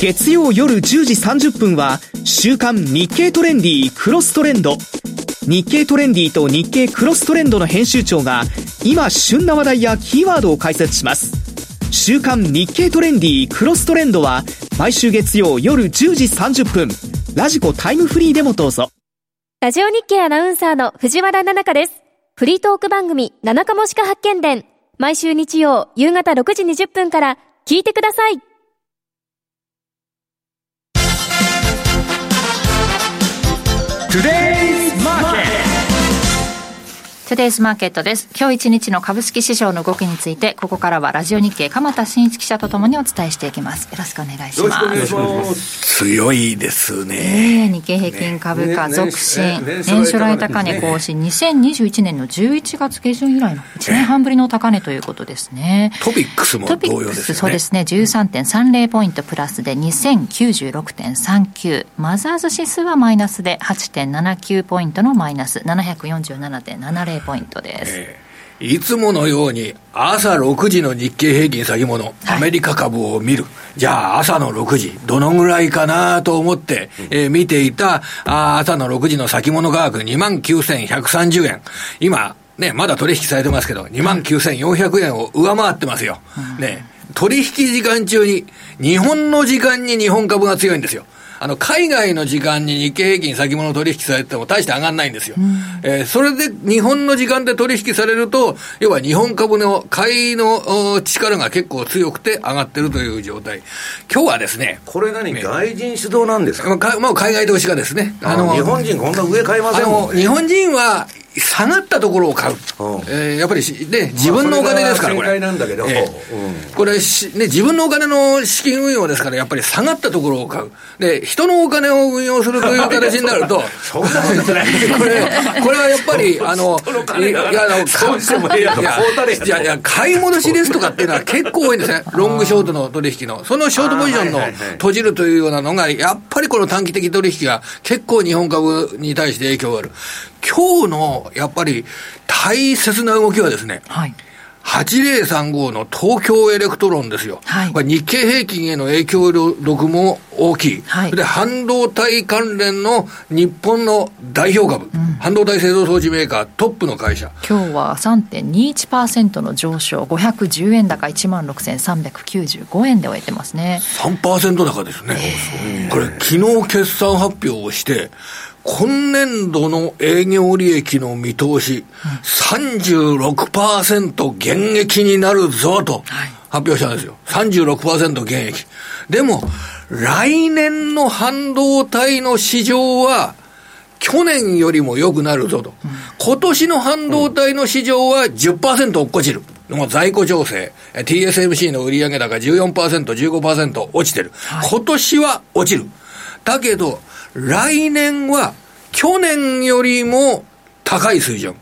月曜夜10時30分は週刊日経トレンディクロストレンド。日経トレンディと日経クロストレンドの編集長が今旬な話題やキーワードを解説します。週刊日経トレンディクロストレンドは毎週月曜夜10時30分、ラジコタイムフリーでもどうぞ。ラジオ日経アナウンサーの藤原奈々香です。フリートーク番組、七日もしか発見伝。毎週日曜夕方6時20分から聞いてください。Today's トゥデイズマーケットです。今日一日の株式市場の動きについて、ここからはラジオ日経鎌田新一記者とともにお伝えしていきます。よろしくお願いします。よろしくお願いします。強いですね。ね日経平均株価続伸、年初来高値更新、2021年の11月下旬以来の1年半ぶりの高値ということですね。トピックスも同様ですね。そうですね。13.30ポイントプラスで2096.39。マザーズ指数はマイナスで8.79ポイントのマイナス747.70ポイントです。えーいつものように朝6時の日経平均先物、アメリカ株を見る。じゃあ朝の6時、どのぐらいかなと思って、えー、見ていたあ朝の6時の先物価格29,130円。今、ね、まだ取引されてますけど、29,400円を上回ってますよ。ね、取引時間中に、日本の時間に日本株が強いんですよ。あの、海外の時間に日経平均先物取引されても大して上がらないんですよ。うん、えー、それで日本の時間で取引されると、要は日本株の買いの力が結構強くて上がってるという状態。今日はですね。これ何外人主導なんですか、まあ、海外投資家ですね。あの、日本人こんな上買いませんもん、ね、日本人は、下がったところを買う、えー、やっぱりね、自分のお金ですから、これ、なんだけど、えー、これね、自分のお金の資金運用ですから、やっぱり下がったところを買う、で人のお金を運用するという形になると、そんなことない。これ、これはやっぱり、あの、いや、いやいや、買い戻しですとかっていうのは結構多いんですね、ロングショートの取引の、そのショートポジションの閉じるというようなのが、やっぱりこの短期的取引が結構日本株に対して影響がある。今日のやっぱり大切な動きはですね、はい、8035の東京エレクトロンですよ。はい、これ日経平均への影響力も大きい。はい、で、半導体関連の日本の代表株、うん、半導体製造装置メーカートップの会社。今日は3.21%の上昇、510円高1万6395円で終えてますね。3%高ですね。これ昨日決算発表をして、今年度の営業利益の見通し、36%減益になるぞと発表したんですよ。36%減益。でも、来年の半導体の市場は、去年よりも良くなるぞと。今年の半導体の市場は10%落っこちる。もう在庫調整、TSMC の売上高14%、15%落ちてる。今年は落ちる。だけど、来年は去年よりも高い水準。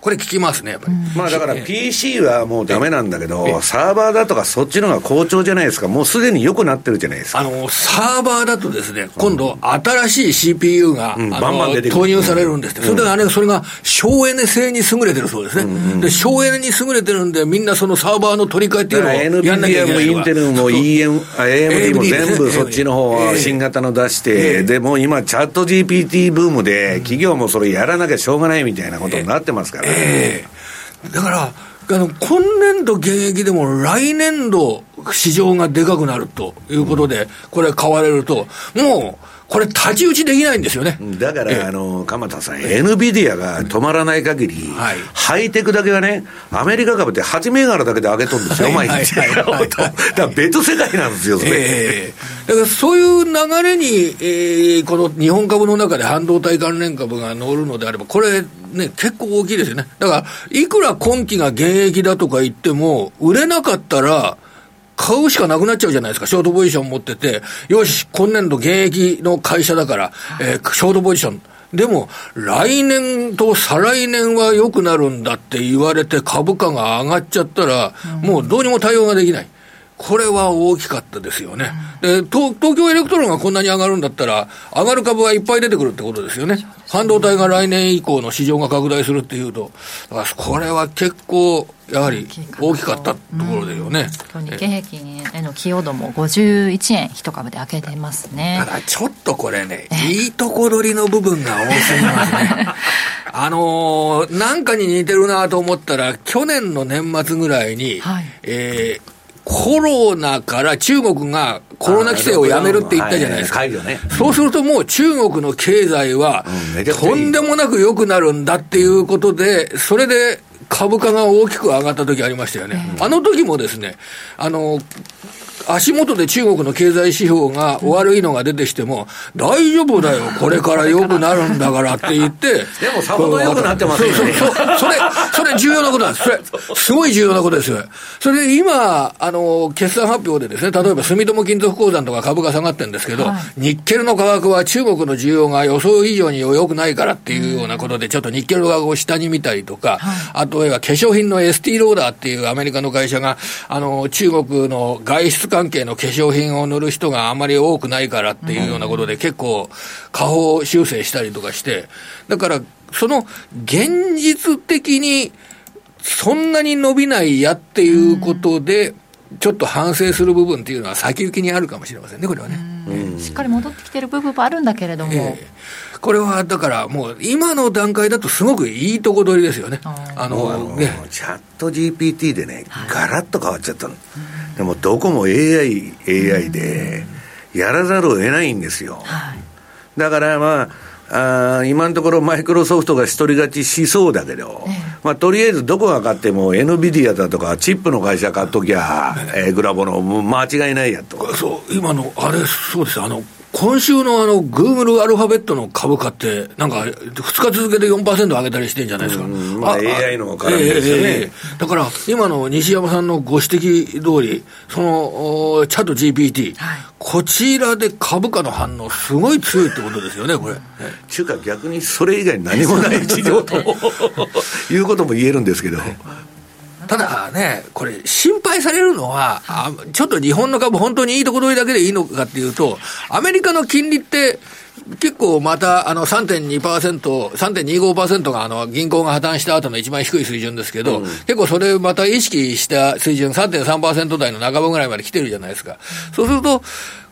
これ聞きますね、やっぱり。まあだから PC はもうダメなんだけど、サーバーだとかそっちのが好調じゃないですか。もうすでに良くなってるじゃないですか。あの、サーバーだとですね、今度新しい CPU が、うん。あのバンバン出て投入されるんですって。それであれ、それが省エネ性に優れてるそうですね。で、省エネに優れてるんで、みんなそのサーバーの取り替えっていうのをやんなきゃいけないとかインテルも AMD も全部そっちの方新型の出しええ。て、でもう今チャット GPT ブームで企業もそれやらなきゃしょうがないみたいなことになってますからえ。ええだから、あの、今年度現役でも来年度市場がでかくなるということで、これ買われると、もう、これ太刀打ちできないんですよね。だから、ええあの、鎌田さん、NVIDIA が止まらない限り、はいハイテクだけはね、アメリカ株って8銘柄だけで上げとるんですよ、はい毎日。だから別世界なんですよ、それ。ええだからそういう流れに、えーこの日本株の中で半導体関連株が乗るのであれば、これね、結構大きいですよね。だから、いくら今期が現役だとか言っても、売れなかったら、買うしかなくなっちゃうじゃないですか。ショートポジション持ってて、よし、今年度減益の会社だから、えーショートポジション。でも、来年と再来年は良くなるんだって言われて株価が上がっちゃったら、もうどうにも対応ができない。これは大きかったですよね。で、東東京エレクトロンがこんなに上がるんだったら、上がる株はいっぱい出てくるってことですよね。半導体が来年以降の市場が拡大するっていうと、だからこれは結構、やはり大きかったところですよね。今日日経平均への寄与度も51円一株で開けてますねただちょっとこれね、いいとこ取りの部分が多すぎますね。あのーなんかに似てるなと思ったら、去年の年末ぐらいに、はいえーコロナから中国がコロナ規制をやめるって言ったじゃないですか。そうするともう中国の経済はとんでもなく良くなるんだっていうことで、それで株価が大きく上がった時ありましたよね。あの時もですね、あの、足元で中国の経済指標が悪いのが出てきても、大丈夫だよ、これから良くなるんだからって言って。でもさほど良くなってませんよね。そうそうそう。それ、それ重要なことなんです。それ、すごい重要なことです。よ。それで今、あの、決算発表でですね、例えば住友金属鉱山とか株が下がってるんですけど、ニッケルの価格は中国の需要が予想以上に良くないからっていうようなことで、ちょっとニッケルの価格を下に見たりとか、あとは化粧品のエスティローダーっていうアメリカの会社が、あの、中国の外出関係の化粧品を塗る人があまり多くないからっていうようなことで、結構、下方修正したりとかして、だから、その現実的にそんなに伸びないやっていうことで、ちょっと反省する部分っていうのは先行きにあるかもしれませんね、これはね。しっかり戻ってきてる部分もあるんだけれども、ええこれはだからもう今の段階だとすごくいいとこ取りですよね。あのね。チャット GPT でね、ガラッと変わっちゃったの。でもどこも AI、AI で、やらざるを得ないんですよ。だからまあ、あー今のところマイクロソフトが一人勝ちしそうだけど、まあ、とりあえずどこが勝っても NVIDIA だとかチップの会社買っときゃ、えーグラボの間違いないやと。そう、今の、あれ、そうです、あの、今週のあの、グーグルアルファベットの株価って、なんか、2日続けて4%上げたりしてんじゃないですか。まあ AI の絡みですよねええええだから、今の西山さんのご指摘通り、その、おチャット GPT、こちらで株価の反応、すごい強いってことですよね、これ。ちゅうか逆にそれ以外何もない市場ということも言えるんですけど。ただね、これ、心配されるのは、あちょっと日本の株、本当にいいとこ取りだけでいいのかっていうと、アメリカの金利って、結構また、あの、3.2%、3.25%が、あの、銀行が破綻した後の一番低い水準ですけど、結構それまた意識した水準、3.3%台の半ばぐらいまで来てるじゃないですか。そうすると、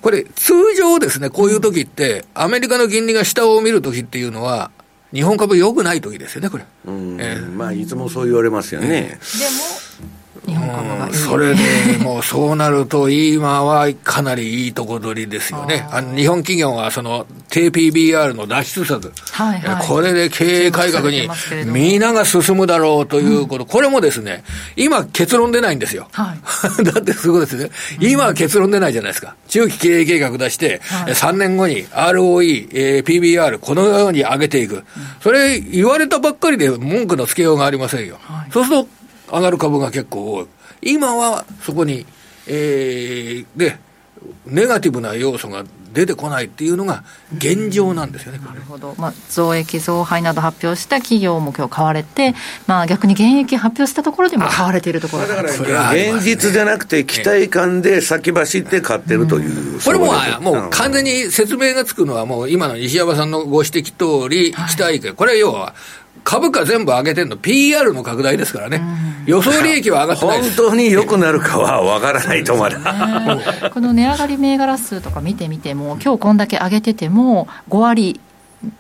これ、通常ですね、こういう時って、アメリカの金利が下を見る時っていうのは、日本株良くない時ですよね、これ。うんええまあいつもそう言われますよね。日本株がいいそれでもうそうなると、今はかなりいいとこ取りですよね。あの日本企業はその低 PBR の脱出策、はいはいこれで経営改革に注目されてますけれども皆が進むだろうということ、これもですね、今結論出ないんですよ。はい だってすごいですね。今は結論出ないじゃないですか。中期経営計画出して、はい3年後に ROE、えー PBR、このように上げていく。それ言われたばっかりで文句のつけようがありませんよ。そうすると上がる株が結構多い。今はそこに、えー、で、ネガティブな要素が出出てこないっていうのが現状なんですよね、なるほど、まあ、増益増配など発表した企業も今日買われて、まあ、逆に減益発表したところでも買われているところだから現実じゃなくて期待感で先走って買ってるという、うん、これももう完全に説明がつくのはもう今の西山さんのご指摘通り期待感、これは要は株価全部上げてるの、PR の拡大ですからね、予想利益は上がってない本当に良くなるかは分からないとまだ。この値上がり銘柄数とか見てみても、今日こんだけ上げてても、5割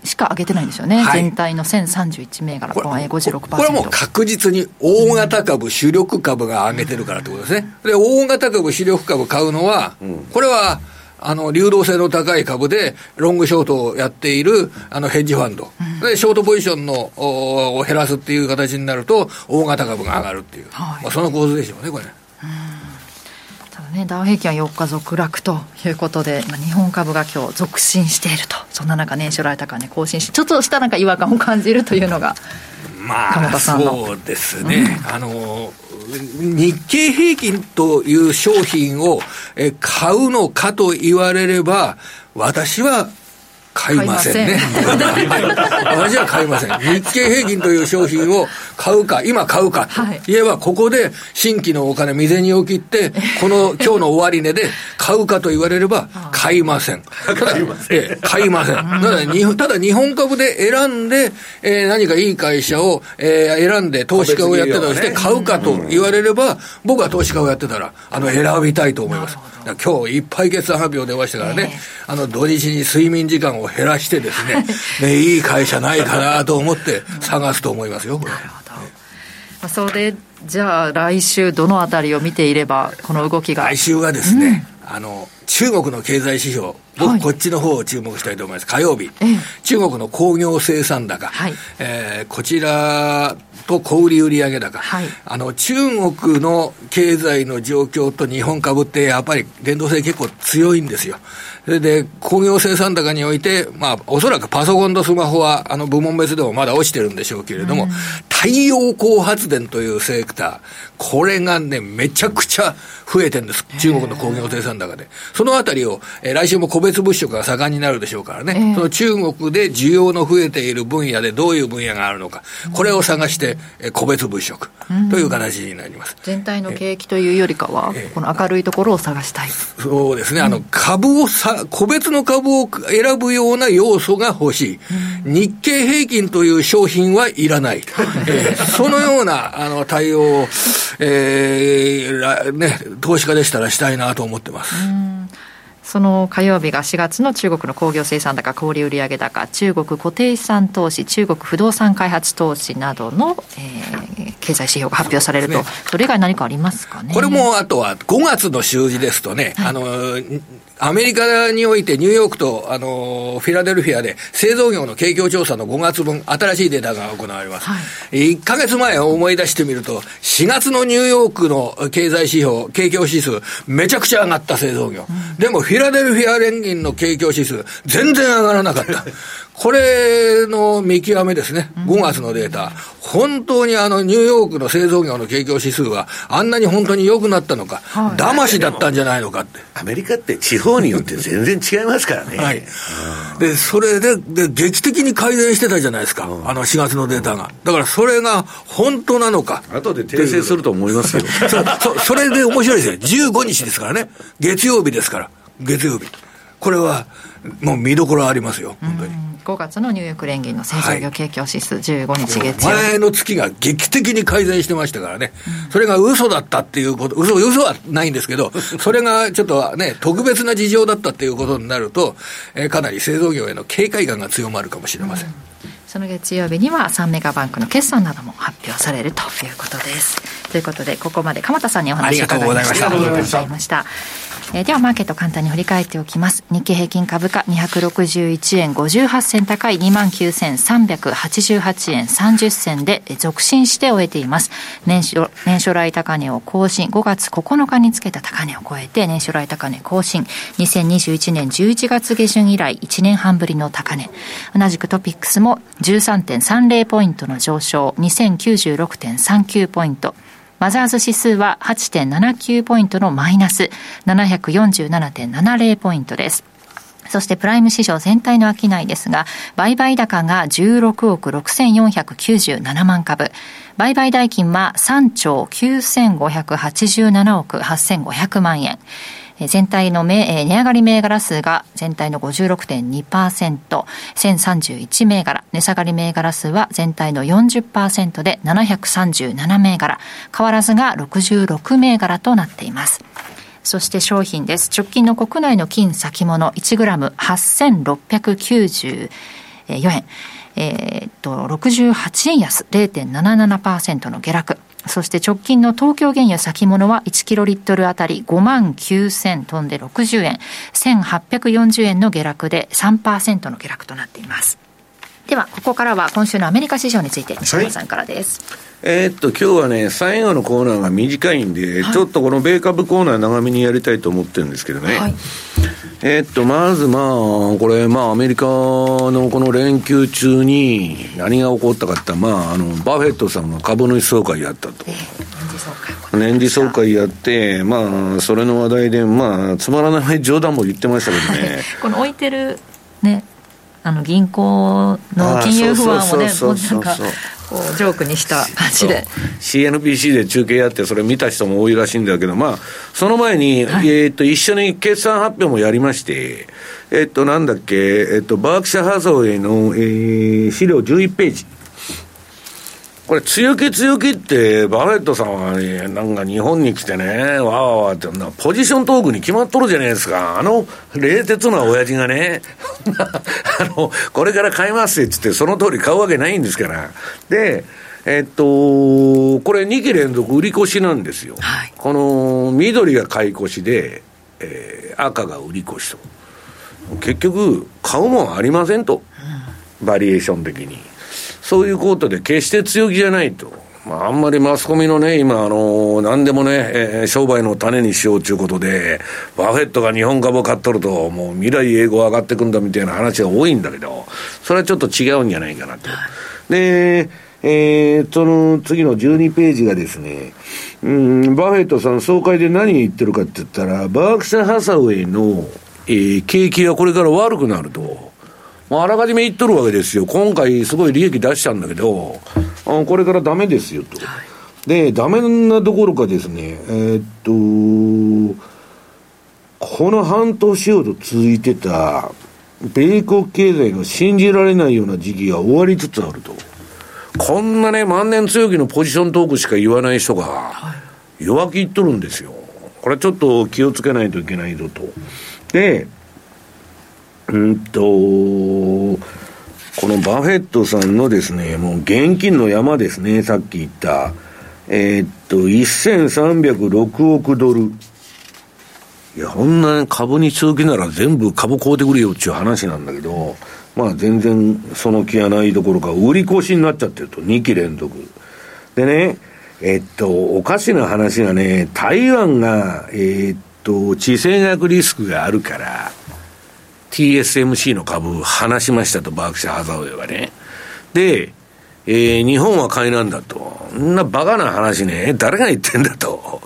しか上げてないんですよね、はい、全体の1031銘柄、これ56%これはもう確実に大型株、主力株が上げてるからってことですね、で大型株、主力株買うのは、これは、あの、流動性の高い株で、ロングショートをやっている、あの、ヘッジファンド。うん、で、ショートポジションの、を減らすっていう形になると、大型株が上がるっていう。はい、まあ、その構図でしょうね、これ。ね、ダウ平均は4日続落ということで、まあ、日本株が今日続伸していると。そんな中、年初来高値更新し、ちょっとしたなんか違和感を感じるというのが、まあ、そうですね。うん、あの、日経平均という商品を買うのかと言われれば、私は買いませんね。私は買いません。日経平均という商品を買うか、今買うかと言えば、ここで新規のお金、未然にを切って、この今日の終値で買うかと言われれば、買いません。買いません。買いません。ただ、ただ日本株で選んで、えー、何かいい会社を、えー、選んで投資家をやってたとして、買うかと言われれば、僕は投資家をやってたら、あの、選びたいと思います。今日いっぱい決算発表出ましたからね、あの、土日に睡眠時間を減らしてですね、ね、いい会社ないかなと思って探すと思いますよ、これ。なるほど。まあ、それじゃあ来週どのあたりを見ていればこの動きが来週はですね、うん、あの中国の経済指標僕、こっちの方を注目したいと思います。火曜日、中国の工業生産高、はい、えー、こちらと小売売上高、はい、あの、中国の経済の状況と日本株ってやっぱり連動性結構強いんですよ。それで、工業生産高において、まあ、おそらくパソコンとスマホは、あの、部門別でもまだ落ちてるんでしょうけれども、うん、太陽光発電というセクター、これがね、めちゃくちゃ増えてるんです。中国の工業生産高で。そのあたりを、えー、来週も個別物色が盛んになるでしょうからね、その中国で需要の増えている分野でどういう分野があるのか、これを探して、えー、個別物色という形になります。全体の景気というよりかは、この明るいところを探したい。そうですね、あの、株をさ、個別の株を選ぶような要素が欲しい。日経平均という商品はいらない。えー、そのような、あの、対応を、えー、ね、投資家でしたらしたいなと思ってます。その火曜日が4月の中国の工業生産高、小売売上高、中国固定資産投資、中国不動産開発投資などの、えー、経済指標が発表されると、ね、それ以外何かありますかね？これもあとは5月の数字ですとね、はい、あの、アメリカにおいてニューヨークと、あの、フィラデルフィアで製造業の景況調査の5月分、新しいデータが行われます。はい、1ヶ月前を思い出してみると、4月のニューヨークの経済指標、景況指数、めちゃくちゃ上がった製造業。うん、でも、フィラデルフィア連銀の景況指数、全然上がらなかった。これの見極めですね、5月のデータ、本当にあのニューヨークの製造業の景況指数は、あんなに本当に良くなったのか、はい、騙しだったんじゃないのかって。アメリカって地方によって全然違いますからね。はい、で、それでで、劇的に改善してたじゃないですか、あの4月のデータが。だからそれが本当なのか。後で訂正すると思いますよ。そそそれで面白いですよ、15日ですからね、月曜日ですから、月曜日。これはもう見どころありますよ、本当に。5月のニューヨーク連銀の製造業景況指数、15日月曜前の月が劇的に改善してましたからね、うん、それが嘘だったっていうこと、嘘嘘はないんですけど、それがちょっとね、特別な事情だったっていうことになると、えー、かなり製造業への警戒感が強まるかもしれません。うんその月曜日には3メガバンクの決算なども発表されるということです。ということで、ここまで鎌田さんにお話を伺いました。ありがとうございました。えー、ではマーケット簡単に振り返っておきます。日経平均株価261円58銭高い29,388円30銭で続伸して終えています。年初年初来高値を更新。5月9日につけた高値を超えて年初来高値更新。2021年11月下旬以来1年半ぶりの高値。同じくトピックスも13.30ポイントの上昇。2096.39ポイントマザーズ指数は8.79ポイントのマイナス747.70ポイントです。そしてプライム市場全体の商いですが、売買高が16億6497万株。売買代金は3兆9587億8500万円。全体の値上がり銘柄数が全体の56.2%、1031銘柄、値下がり銘柄数は全体の40%で737銘柄、変わらずが66銘柄となっています。そして商品です。直近の国内の金先物 1g8694 円。えー、っと、68円安0.77%の下落。そして直近の東京原油先物は1キロリットルあたり5万9000トンで60円、1840円の下落で3%の下落となっています。では、ここからは今週のアメリカ市場について、西山さんからです。はいえー、っと、今日はね、最後のコーナーが短いんで、はい、ちょっとこの米株コーナー長めにやりたいと思ってるんですけどね。はい、えー、っと、まずまあ、これ、まあ、アメリカのこの連休中に何が起こったかって、まあ、あの、バフェットさんが株主総会やったと。年次総会やって、まあ、それの話題で、まあ、つまらない冗談も言ってましたけどね。この置いてる、ね、あの銀行の金融不安をね、もうなんか、こうジョークにした感じで。CNBC で中継やってそれ見た人も多いらしいんだけどまあその前に、はい、えー、っと一緒に決算発表もやりましてえー、っとなんだっけえー、っとバークシャハザウェイの、えー、資料11ページこれ、強気強気って、バフェットさんはね、なんか日本に来てね、わーわーってな、ポジショントークに決まっとるじゃないですか。あの、冷徹な親父がね、あの、これから買いますって言って、その通り買うわけないんですから。で、えっと、これ2期連続売り越しなんですよ。はい、この、緑が買い越しで、えー、赤が売り越しと。結局、買うもんありませんと。バリュエーション的に。そういうことで決して強気じゃないと。まあ、あんまりマスコミのね、今、あの、何でもね、えー、商売の種にしようということで、バフェットが日本株を買っとると、もう未来永劫上がってくんだみたいな話が多いんだけど、それはちょっと違うんじゃないかなと。で、えー、その次の12ページがですね、うん、バフェットさん総会で何言ってるかって言ったら、バークシャハサウェイの、えー、景気がこれから悪くなると。あらかじめ言っとるわけですよ。今回すごい利益出したんだけど、あこれからダメですよと。で、ダメなどころかですね、えー、っと、この半年ほど続いてた、米国経済が信じられないような時期が終わりつつあると。こんなね、万年強気のポジショントークしか言わない人が、弱気言っとるんですよ。これちょっと気をつけないといけないぞと。で、うんと、このバフェットさんのですね、もう現金の山ですね、さっき言った。えー、っと、1306億ドル。いや、こんな株に続きなら全部株買うてくれよっていう話なんだけど、まあ全然その気がないどころか、売り越しになっちゃってると、2期連続。でね、えっと、おかしな話がね、台湾が、えー、っと、地政学リスクがあるから、TSMC の株離しましたと、バークシャーハザウェイはね。で、えー、日本は買いなんだと。んなバカな話ね、誰が言ってんだと。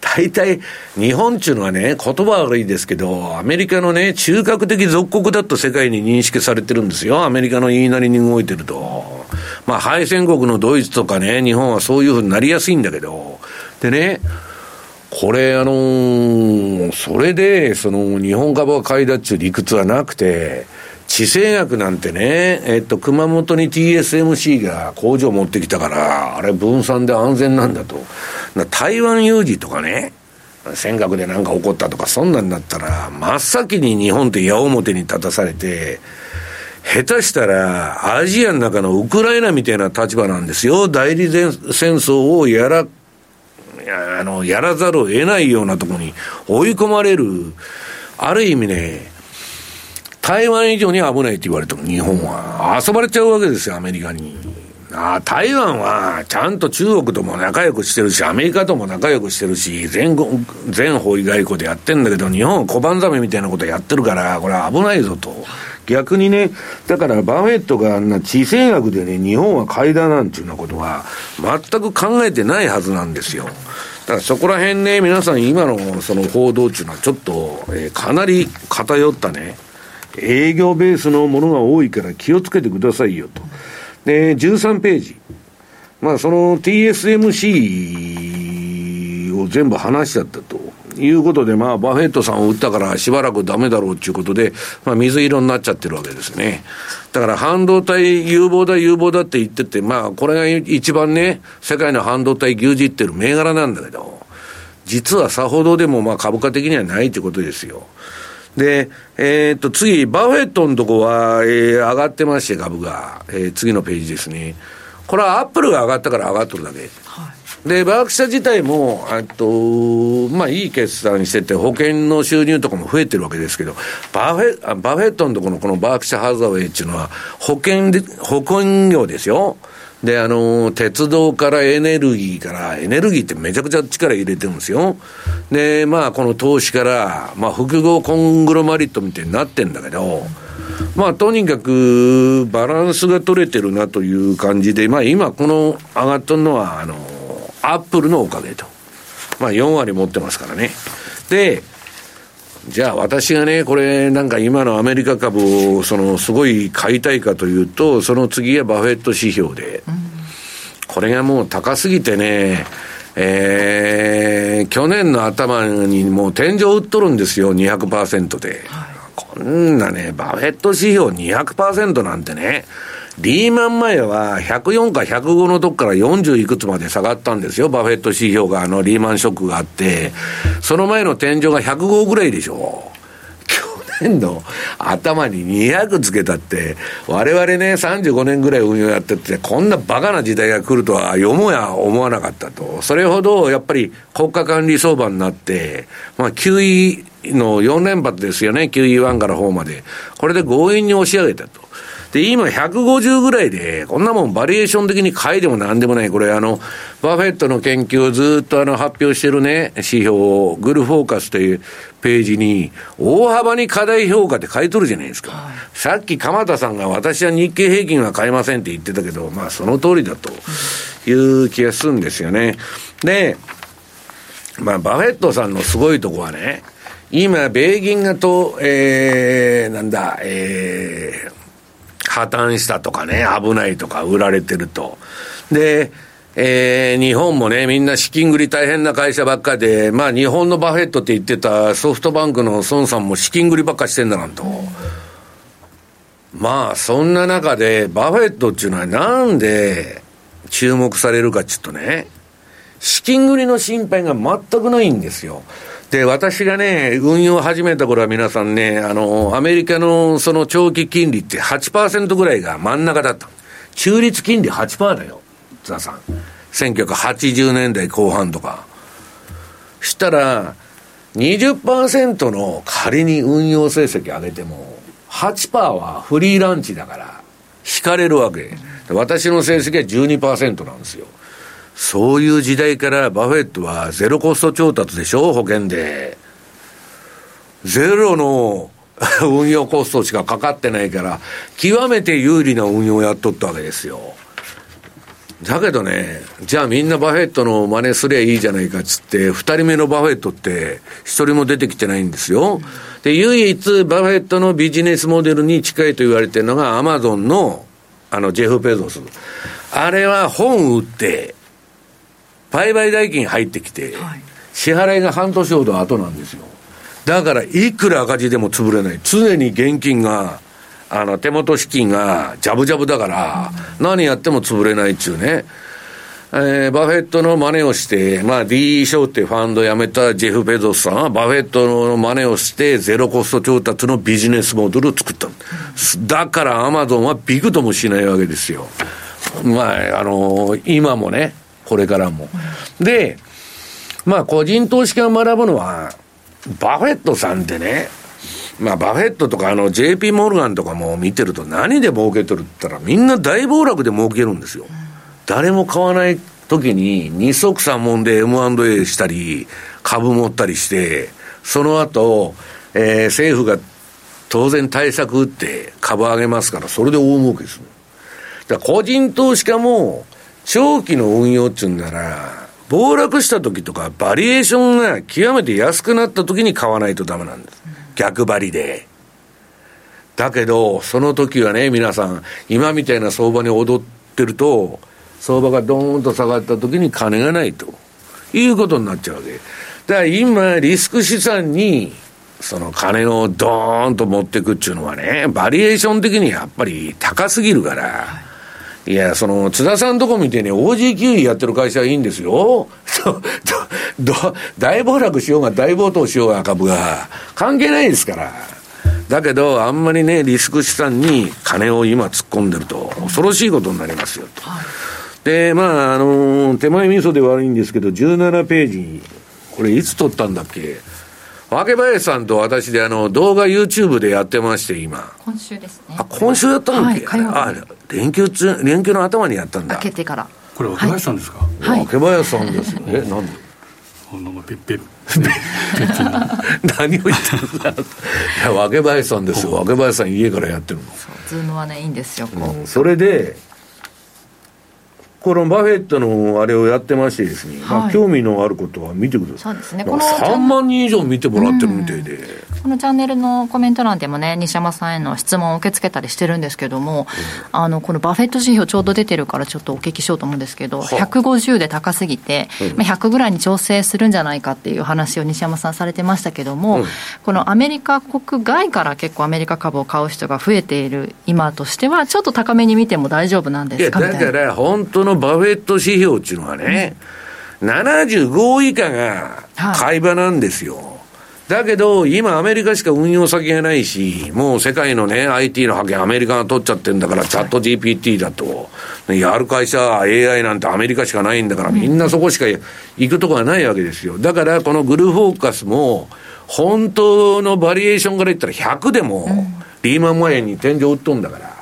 大体、日本っていうのはね、言葉悪いですけど、アメリカのね、中核的属国だと世界に認識されてるんですよ。アメリカの言いなりに動いてると。まあ、敗戦国のドイツとかね、日本はそういうふうになりやすいんだけど。でね、これ、あのー、それで、その、日本株が買いだっちゅう理屈はなくて、地政学なんてね、えっと、熊本に TSMC が工場持ってきたから、あれ分散で安全なんだと。台湾有事とかね、尖閣で何か起こったとか、そんなんだったら、真っ先に日本って矢面に立たされて、下手したら、アジアの中のウクライナみたいな立場なんですよ。代理戦争をやらあの、やらざるを得ないようなところに追い込まれる、ある意味ね、台湾以上に危ないって言われても日本は遊ばれちゃうわけですよ、アメリカに。あ台湾はちゃんと中国とも仲良くしてるし、アメリカとも仲良くしてるし、全全方位外交でやってんだけど、日本は小判ザメみたいなことやってるから、これは危ないぞと。逆にね、だからバフェットがあんな地政学でね、日本は買いだなんていうようなことは、全く考えてないはずなんですよ。だからそこら辺ね、皆さん今のその報道っていうのはちょっと、えー、かなり偏ったね、営業ベースのものが多いから気をつけてくださいよと。で、13ページ。まあ、その TSMC を全部話しちゃったと。いうことで、まあ、バフェットさんを売ったからしばらくダメだろうっていうことで、まあ、水色になっちゃってるわけですね。だから半導体有望だ有望だって言ってて、まあ、これが一番ね、世界の半導体牛耳ってる銘柄なんだけど、実はさほどでもまあ株価的にはないってことですよ。で、えー、っと、次、バフェットのとこは、えー、上がってまして、株が。えー、次のページですね。これはアップルが上がったから上がっとるだけ。で、バークシャー自体も、えっと、まあ、いい決算してて、保険の収入とかも増えてるわけですけど、バフェ、バフェットのところのこのバークシャーハサウェイっていうのは、保険で、保険業ですよ。で、あの、鉄道からエネルギーから、エネルギーってめちゃくちゃ力入れてるんですよ。で、まあ、この投資から、まあ、複合コングロマリットみたいになってんだけど、まあ、とにかく、バランスが取れてるなという感じで、まあ、今、この上がっとるのは、あの、アップルのおかげと。まあ、4割持ってますからね。で、じゃあ私がね、これなんか今のアメリカ株をそのすごい買いたいかというと、その次はバフェット指標で、これがもう高すぎてね、えー、去年の頭にもう天井打っとるんですよ、200%で。はい、こんなね、バフェット指標200%なんてね、リーマン前は104か105のとこから40いくつまで下がったんですよ。バフェット指標があのリーマンショックがあって、その前の天井が105ぐらいでしょ。去年の頭に200つけたって、我々ね、35年ぐらい運用やってて、こんなバカな時代が来るとは、よもや思わなかったと。それほど、やっぱり国家管理相場になって、まあ、QE の4連発ですよね、QE1 から4まで。これで強引に押し上げたと。で、今150ぐらいで、こんなもんバリュエーション的に買いでもなんでもない。これあの、バフェットの研究をずっとあの発表してるね、指標を、 GuruFocus というページに、大幅に過大評価って書いとるじゃないですか。はい、さっき鎌田さんが私は日経平均は買えませんって言ってたけど、まあその通りだという気がするんですよね。で、まあバフェットさんのすごいとこはね、今、米銀がと、えー、なんだ、えー、破綻したとかね、危ないとか売られてると。で、えー、日本もね、みんな資金繰り大変な会社ばっかで、まあ日本のバフェットって言ってたソフトバンクの孫さんも資金繰りばっかしてんだなんと。まあそんな中でバフェットっていうのはなんで注目されるかちょっとね、資金繰りの心配が全くないんですよ。で、私がね、運用を始めた頃は皆さんね、あの、アメリカのその長期金利って8%ぐらいが真ん中だった。中立金利8%だよ、津田さん。1980年代後半とか。したら、20%の仮に運用成績上げても、8%はフリーランチだから、引かれるわけ。私の成績は12%なんですよ。そういう時代からバフェットはゼロコスト調達でしょ、保険で。ゼロの 運用コストしかかかってないから、極めて有利な運用をやっとったわけですよ。だけどね、じゃあみんなバフェットの真似すりゃいいじゃないかっつって、二人目のバフェットって一人も出てきてないんですよ。で、唯一バフェットのビジネスモデルに近いと言われてるのがアマゾンのあのジェフ・ベゾス。あれは本売って、売買代金入ってきて、支払いが半年ほど後なんですよ。だから、いくら赤字でも潰れない。常に現金が、あの、手元資金がジャブジャブだから、何やっても潰れないっちゅうね。えー、バフェットの真似をして、まあ D 賞ってファンド辞めたジェフ・ベゾスさんはバフェットの真似をしてゼロコスト調達のビジネスモデルを作った。だからアマゾンはビクともしないわけですよ。まあ、あのー、今もね、これからも。で、まあ個人投資家が学ぶのは、バフェットさんってね、まあバフェットとかあの JP モルガンとかも見てると何で儲けてるって言ったらみんな大暴落で儲けるんですよ。誰も買わない時に二束三文で M&A したり株持ったりして、その後、えー、政府が当然対策打って株上げますから、それで大儲けする。だから個人投資家も長期の運用っていうんなら、暴落した時とか、バリエーションが極めて安くなった時に買わないとダメなんです。逆張りで。だけど、その時はね、皆さん、今みたいな相場に踊ってると、相場がドーンと下がった時に金がないということになっちゃうわけ。だから今、リスク資産に、その金をドーンと持っていくっていうのはね、バリエーション的にやっぱり高すぎるから、いや、その、津田さんとこ見てね、OG9 位やってる会社はいいんですよ。大暴落しようが大暴騰しようが株が、関係ないですから。だけど、あんまりね、リスク資産に金を今突っ込んでると、恐ろしいことになりますよと。で、まあ、あのー、手前味噌で悪いんですけど、17ページ、これいつ撮ったんだっけ？若林さんと私であの動画 YouTube でやってまして、今。今週ですね。あ、今週やったんけ、はい、あ、連休中、連休の頭にやったんだ。開けてから。これ若林さんですか、はい、若林さんですよ。え、なんで？なんかペッペッ。何を言ってるんだ。いや若林さんですよ。若林さん家からやってるの。ズームはねいいんですよ、うん、それでこのバフェットのあれをやってましてですね、はい、まあ、興味のあることは見てください。そうですね。この3万人以上見てもらってるみたいで、うん、このチャンネルのコメント欄でもね、西山さんへの質問を受け付けたりしてるんですけども、うん、あの、このバフェット指標ちょうど出てるからちょっとお聞きしようと思うんですけど、150で高すぎて、うん、まあ、100ぐらいに調整するんじゃないかっていう話を西山さんされてましたけども、このアメリカ国外から結構アメリカ株を買う人が増えている今としては、ちょっと高めに見ても大丈夫なんですか？いや、だから本当のバフェット指標っていうのはね、うん、75以下が買い場なんですよ。はい、だけど、今アメリカしか運用先がないし、もう世界のね、IT の派遣アメリカが取っちゃってるんだから、チャット GPT だと、やる会社 AI なんてアメリカしかないんだから、みんなそこしか行くとこがないわけですよ。だから、このグルフォーカスも、本当のバリエーションから言ったら100でも、リーマン前に天井売っとんだから。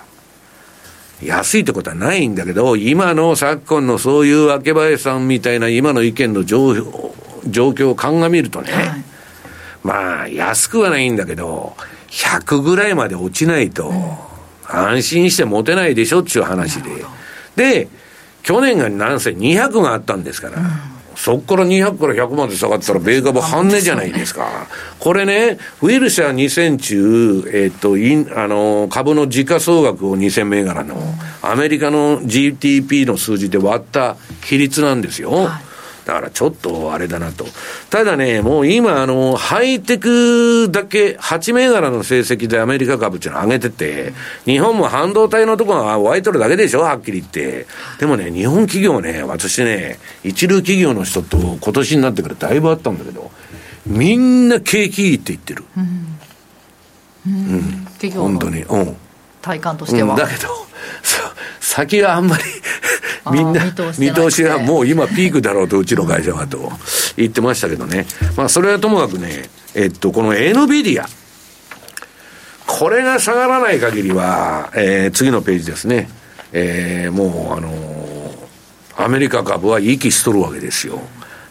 安いってことはないんだけど、今の昨今のそういう明林さんみたいな今の意見の状状況を鑑みるとね、はい、まあ、安くはないんだけど、100ぐらいまで落ちないと、安心して持てないでしょっていう話で。で、去年がなんせ200があったんですから、うんそこから200から100まで下がったら、米株半値じゃないですか。これね、ウィルシャー2000中、えっ、と、イン、あの、株の時価総額を2000銘柄の、アメリカの GDP の数字で割った比率なんですよ。はいだからちょっとあれだなと。ただね、もう今、あの、ハイテクだけ、8銘柄の成績でアメリカ株っていうのを上げてて、日本も半導体のところはワイトルだけでしょ、はっきり言って。でもね、日本企業ね、私ね、一流企業の人と今年になってからだいぶあったんだけど、みんな景気いいって言ってる。うん。うん。企業本当に。うん。体感としては。うん、だけど、先はあんまりみんな見通しはもう今ピークだろうとうちの会社はと。言ってましたけどね。まあそれはともかくねえっとこの NVIDIA これが下がらない限りは、えー、次のページですね。えー、もうあのー、アメリカ株は息しとるわけですよ。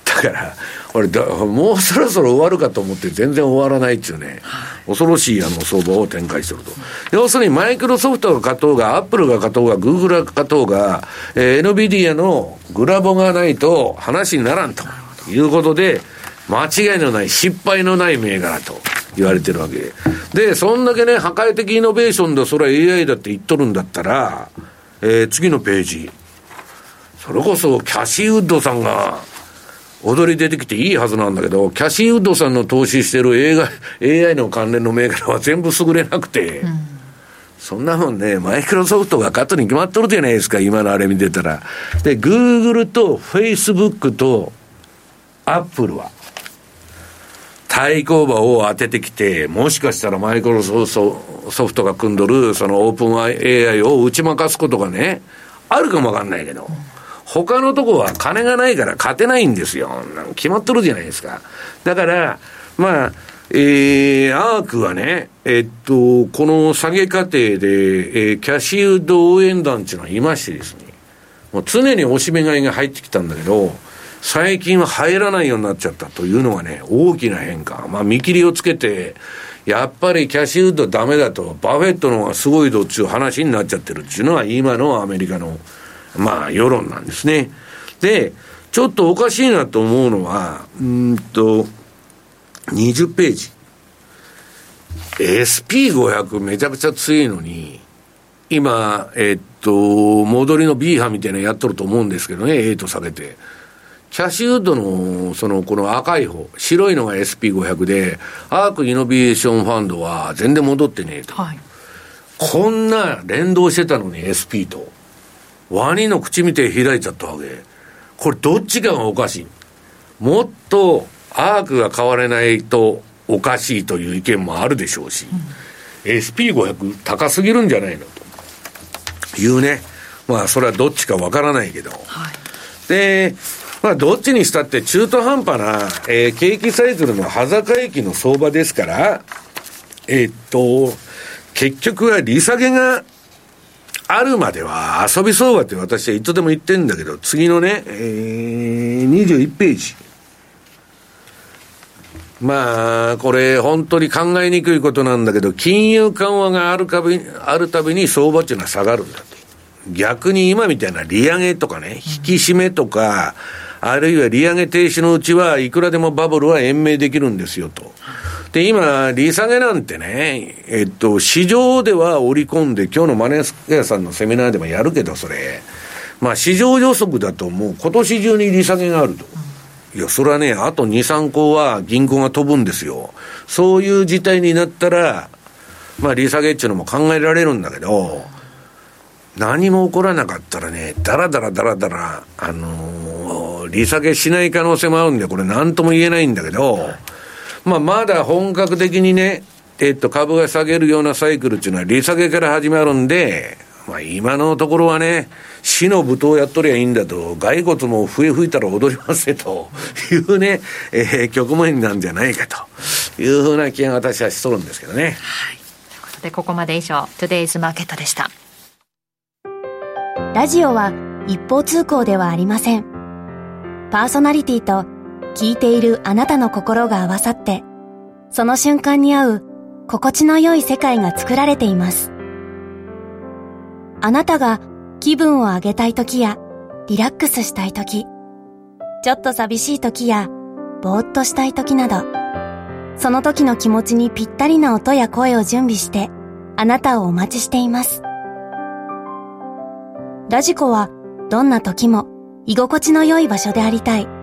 だからこれだ、もうそろそろ終わるかと思って全然終わらないっていうね、恐ろしいあの相場を展開してると。要するにマイクロソフトが勝とうが、アップルが勝とうが、グーグルが勝とうが、えー、NVIDIA のグラボがないと話にならんということで、間違いのない、失敗のない銘柄と言われてるわけで。で、そんだけね、破壊的イノベーションでそれは AI だって言っとるんだったら、えー、次のページ。それこそキャシーウッドさんが、踊り出てきていいはずなんだけど、キャシーウッドさんの投資してる映画、AI の関連の銘柄は全部優れなくて、うん、そんなもんね、マイクロソフトが勝つに決まっとるじゃないですか、今のあれ見てたら。で、グーグルとフェイスブックとアップルは、対抗馬を当ててきて、もしかしたらマイクロソフトが組んどる、そのオープン AI を打ち負かすことがね、あるかもわかんないけど。うん他のとこは金がないから勝てないんですよ。決まっとるじゃないですか。だから、まあ、えー、アークはね、えっと、この下げ過程で、えー、キャッシュウッド応援団っていうのはいましてですね、もう常に押し目買いが入ってきたんだけど、最近は入らないようになっちゃったというのがね、大きな変化。まあ、見切りをつけて、やっぱりキャッシュウッドダメだと、バフェットの方がすごいどっちゅう話になっちゃってるっていうのは今のアメリカのまあ、世論なんですね。で、ちょっとおかしいなと思うのは、うんと、20ページ。SP500 めちゃくちゃ強いのに、今、えっと、戻りの B 波みたいなのやっとると思うんですけどね、A と下げて。キャシュウッドの、その、この赤い方、白いのが SP500 で、アークイノベーションファンドは全然戻ってねえと。はい、こんな連動してたのに SP と。ワニの口見て開いちゃったわけ。これどっちかがおかしい？もっとアークが変われないとおかしいという意見もあるでしょうし、うん、SP500 高すぎるんじゃないのというね。まあそれはどっちかわからないけど。はい、で、まあ、どっちにしたって中途半端な、えー、景気サイクルの端境駅の相場ですから、えー、っと、結局は利下げがあるまでは遊び相場って私はいつでも言ってんだけど、次のね、えー、21ページ。まあ、これ、本当に考えにくいことなんだけど、金融緩和があるたびあるたびに相場っていうのは下がるんだと。逆に今みたいな利上げとかね、引き締めとか、あるいは利上げ停止のうちはいくらでもバブルは延命できるんですよと。で、今、利下げなんてね、えっと、市場では織り込んで、今日のマネースケアさんのセミナーでもやるけど、それ。まあ、市場予測だともう今年中に利下げがあると。いや、それはね、あと2、3個は銀行が飛ぶんですよ。そういう事態になったら、まあ、利下げっていうのも考えられるんだけど、何も起こらなかったらね、だらだらだらだら、あのー、利下げしない可能性もあるんで、これ何とも言えないんだけど、まあ、まだ本格的にね、えっと、株が下げるようなサイクルっていうのは利下げから始まるんで、まあ、今のところはね、死の舞踏やっとりゃいいんだと、骸骨も笛吹いたら踊りますねというね、えー、局面なんじゃないかというふうな気が私はしとるんですけどね。はい。ということで、ここまで以上、トゥデイズマーケットでした。ラジオは一方通行ではありません。パーソナリティと聞いているあなたの心が合わさって、その瞬間に合う心地の良い世界が作られています。あなたが気分を上げたい時やリラックスしたい時、ちょっと寂しい時やぼーっとしたい時など、その時の気持ちにぴったりな音や声を準備してあなたをお待ちしています。ラジコはどんな時も居心地の良い場所でありたい。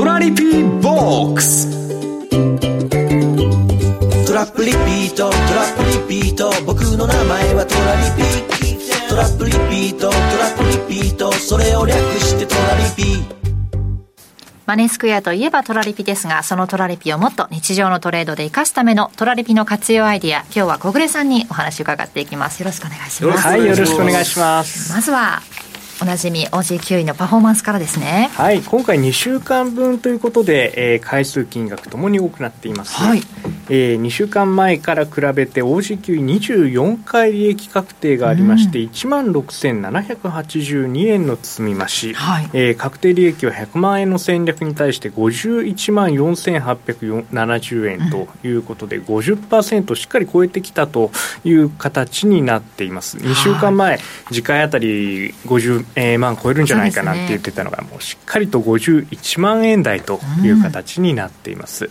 トラリピーボックストラップリピートトラップリピート僕の名前はトラリピトラップリピートトラップリピートそれを略してトラリピマネースクエアといえばトラリピですが、そのトラリピをもっと日常のトレードで生かすためのトラリピの活用アイディア、今日は小暮さんにお話伺っていきます。よろしくお願いします。はい、よろしくお願いします。まずは、おなじみ OG9 位のパフォーマンスからですね。はい今回2週間分ということで、えー、回数金額ともに多くなっています、はい、えー、2週間前から比べて OG9 位24回利益確定がありまして、うん、1万6782円の積み増し、はい、えー、確定利益は100万円の戦略に対して51万4870円ということで、うん、50%しっかり超えてきたという形になっています。2週間前、次回あたり50えー、万超えるんじゃないかなって言ってたのが、もうしっかりと51万円台という形になっています。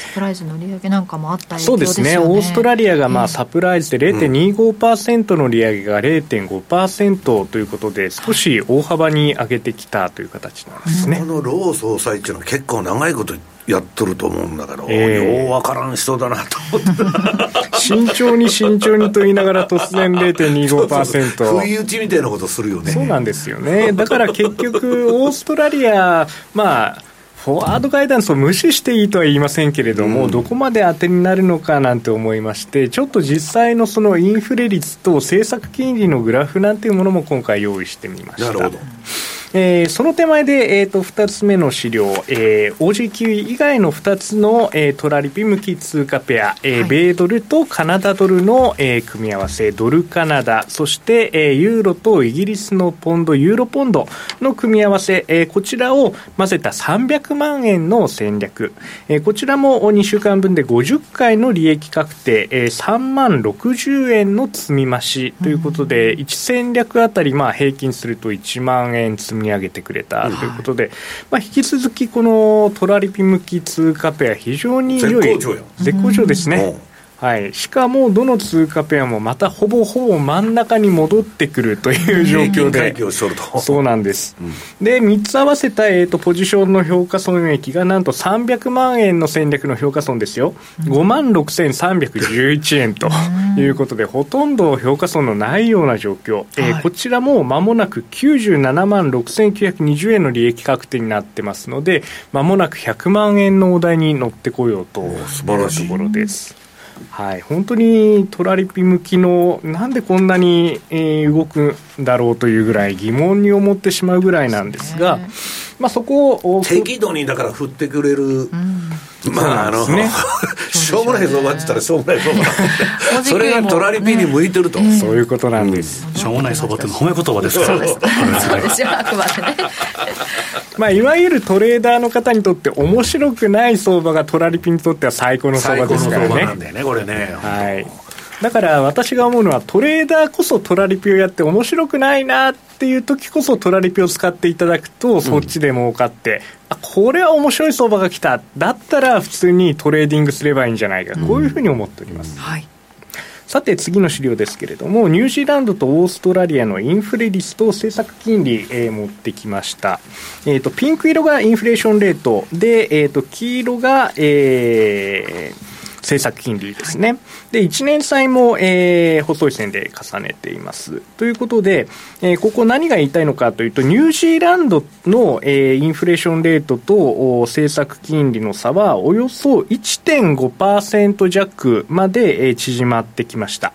サプライズの利上げなんかもあったそうですね、オーストラリアがまあサプライズで0.25%の利上げが0.5%ということで、少し大幅に上げてきたという形なんですね。このロー総裁っていうのは結構長いことやっとると思うんだけど、えー、よう分からん人だなと思って。慎重に慎重にと言いながら突然 0.25%不意打ちみたいなことするよね。そうなんですよね。だから結局オーストラリアまあフォワードガイダンスを無視していいとは言いませんけれども、うん、どこまで当てになるのかなんて思いまして、ちょっと実際のそのインフレ率と政策金利のグラフなんていうものも今回用意してみました。なるほどえー、その手前で、えーと、2つ目の資料、えー、OG 以外の2つの、えー、トラリピ向き通貨ペア、えー、はい、米ドルとカナダドルの、えー、組み合わせドルカナダそして、えー、ユーロとイギリスのポンドユーロポンドの組み合わせ、えー、こちらを混ぜた300万円の戦略、えー、こちらも2週間分で50回の利益確定、えー、3万60円の積み増しということで、うん、1戦略あたりまあ平均すると1万円積み上げてくれたということで、まあ、引き続きこのトラリピ向き通貨ペア非常に良い絶好調ですね。はい、しかもどの通貨ペアもまたほぼほぼ真ん中に戻ってくるという状況で、そうなんです、うん、で3つ合わせた、えーと、ポジションの評価損益がなんと300万円の戦略の評価損ですよ、5万6311円ということで、ほとんど評価損のないような状況、えー、こちらも間もなく97万6920円の利益確定になってますので、まもなく100万円のお題に乗ってこようというところです。はい、本当にトラリピ向きのなんでこんなに、えー、動くんだろうというぐらい疑問に思ってしまうぐらいなんですが、まあ、そこを適度にだから振ってくれる、うん、まああの、ね、しょうもない相場って言ったらしょうもない相場。それがトラリピに向いてると、ね、そういうことなんです、うん、しょうもない相場って褒め言葉ですから。そうですそうですよあくまでねまあ、いわゆるトレーダーの方にとって面白くない相場がトラリピにとっては最高の相場ですからね。最高の相場なんだよね、これね。はい。だから私が思うのはトレーダーこそトラリピをやって面白くないなっていう時こそトラリピを使っていただくとそっちで儲かって、うん、あこれは面白い相場が来ただったら普通にトレーディングすればいいんじゃないか、こういうふうに思っております。うん、はいさて次の資料ですけれども、ニュージーランドとオーストラリアのインフレ率と政策金利、えー、持ってきました。え、ー、と、ピンク色がインフレーションレートで、えっ、ー、と、黄色が、えー、政策金利ですね。で、1年債も、えー、細い線で重ねています。ということで、えー、ここ何が言いたいのかというと、ニュージーランドの、えー、インフレーションレートと政策金利の差は、およそ1.5%弱まで、えー、縮まってきました。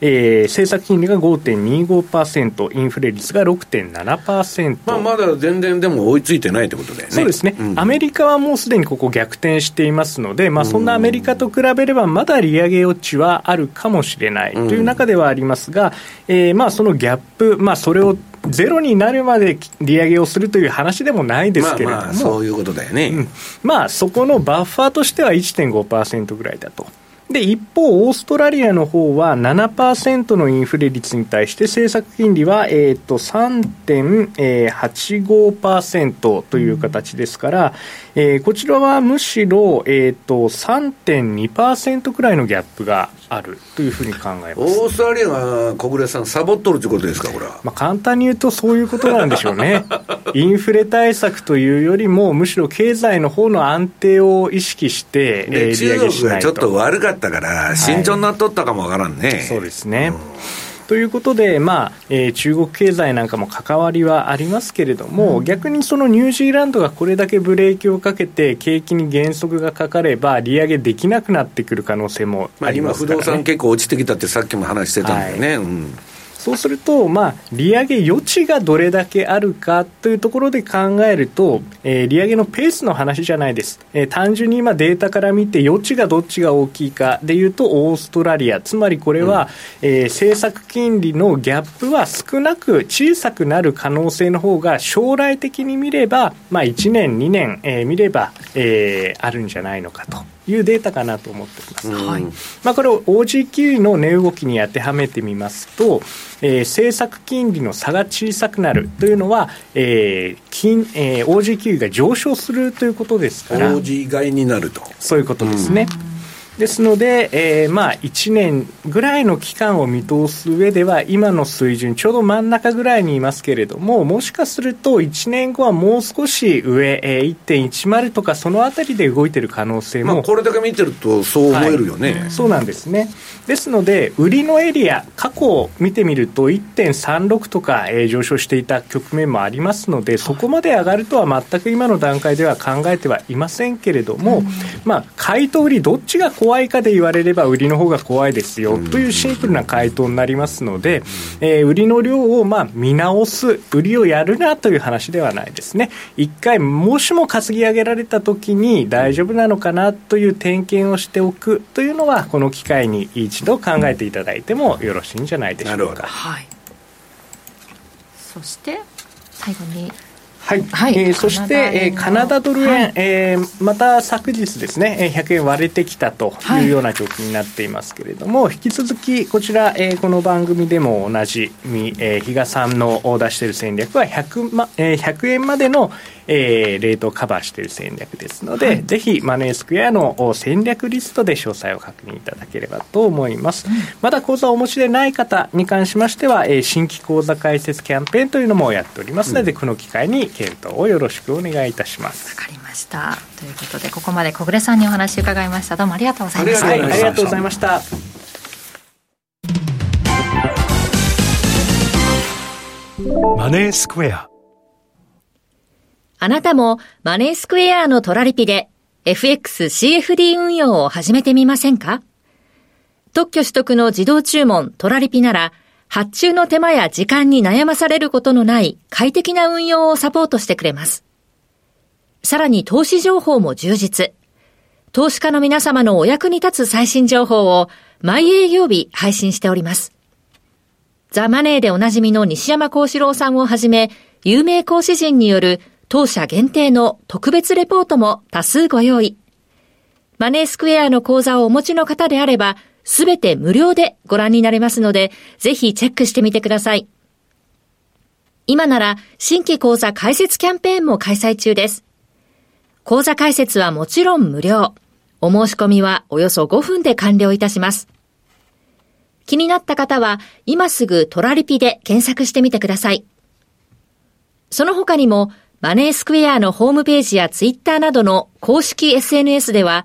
えー、政策金利が5.25%、インフレ率が6.7%。まあ、まだ全然でも追いついてないってことだよね。そうですね、うん、アメリカはもうすでにここ逆転していますので、まあ、そんなアメリカと比べれば、まだ利上げ余地はあるかもしれないという中ではありますが、えー、まあそのギャップ、まあ、それをゼロになるまで利上げをするという話でもないですけれども、まあまあそういうことだよね、うん、まあそこのバッファーとしては1.5%ぐらいだと。で、一方、オーストラリアの方は7%のインフレ率に対して政策金利は、えっ、ー、と、3.85%という形ですから、えー、こちらはむしろ、えっ、ー、と、3.2%くらいのギャップがあるというふうに考えますオーストラリアが小暮さん、サボっとるということですか、これは。まあ、簡単に言うと、そういうことなんでしょうね。インフレ対策というよりも、むしろ経済の方の安定を意識して、えー、中国がちょっと悪かったから、慎重になっとったかもわからんね、はい、そうですね。うんということで、まあえー、中国経済なんかも関わりはありますけれども、うん、逆にそのニュージーランドがこれだけブレーキをかけて、景気に減速がかかれば、利上げできなくなってくる可能性もありますね、まあ、今、不動産結構落ちてきたって、さっきも話してたんだよね。はい。うんそうすると、まあ、利上げ余地がどれだけあるかというところで考えると、えー、利上げのペースの話じゃないです、えー、単純に今、データから見て、余地がどっちが大きいかでいうと、オーストラリア、つまりこれは、うん、えー、政策金利のギャップは少なく小さくなる可能性の方が、将来的に見れば、まあ、1年、2年、えー、見れば、えー、あるんじゃないのかと。いうデータかなと思っております、はい。まあ、これを OG の値動きに当てはめてみますと、えー、政策金利の差が小さくなるというのは、えー金えー、OG が上昇するということですから。OG 買いになると。そういうことですね、うんですので、えー、まあ1年ぐらいの期間を見通す上では今の水準ちょうど真ん中ぐらいにいますけれどももしかすると1年後はもう少し上、えー、1.10とかそのあたりで動いてる可能性も、まあ、これだけ見てるとそう思えるよね、はい、そうなんですね。ですので売りのエリア過去を見てみると1.36とか、えー、上昇していた局面もありますのでそこまで上がるとは全く今の段階では考えてはいませんけれども、まあ買いと売りどっちが怖怖いかで言われれば、売りの方が怖いですよというシンプルな回答になりますので、えー、売りの量をまあ見直す、売りをやるなという話ではないですね。一回、もしも担ぎ上げられたときに大丈夫なのかなという点検をしておくというのは、この機会に一度考えていただいてもよろしいんじゃないでしょうか。はい、そして最後にはい、はい、えー、そして、えー、カナダドル円、はい、えー、また昨日ですね、100円割れてきたとい。うような状況になっていますけれども、はい、引き続きこちら、えー、この番組でも同じみ、えー、比嘉さんの出している戦略は100、まえー、100円までの、えー、レートをカバーしている戦略ですので、はい、ぜひマネースクエアの戦略リストで詳細を確認いただければと思います、うん、まだ口座をお持ちでない方に関しましては、えー、新規口座開設キャンペーンというのもやっておりますので、うん、この機会に検討をよろしくお願いいたします。わかりました。ということでここまで小暮さんにお話伺いました。どうもありがとうございました、はい、ありがとうございました。マネースクエア。あなたもマネースクエアのトラリピで FXCFD 運用を始めてみませんか？特許取得の自動注文トラリピなら発注の手間や時間に悩まされることのない快適な運用をサポートしてくれます。さらに投資情報も充実。投資家の皆様のお役に立つ最新情報を毎営業日配信しております。ザ・マネーでおなじみの西山幸四郎さんをはじめ、有名講師陣による当社限定の特別レポートも多数ご用意。マネースクエアの講座をお持ちの方であれば、すべて無料でご覧になれますので、ぜひチェックしてみてください。今なら新規講座開設キャンペーンも開催中です。講座開設はもちろん無料。お申し込みはおよそ5分で完了いたします。気になった方は今すぐトラリピで検索してみてください。その他にもマネースクエアのホームページやツイッターなどの公式 SNS では、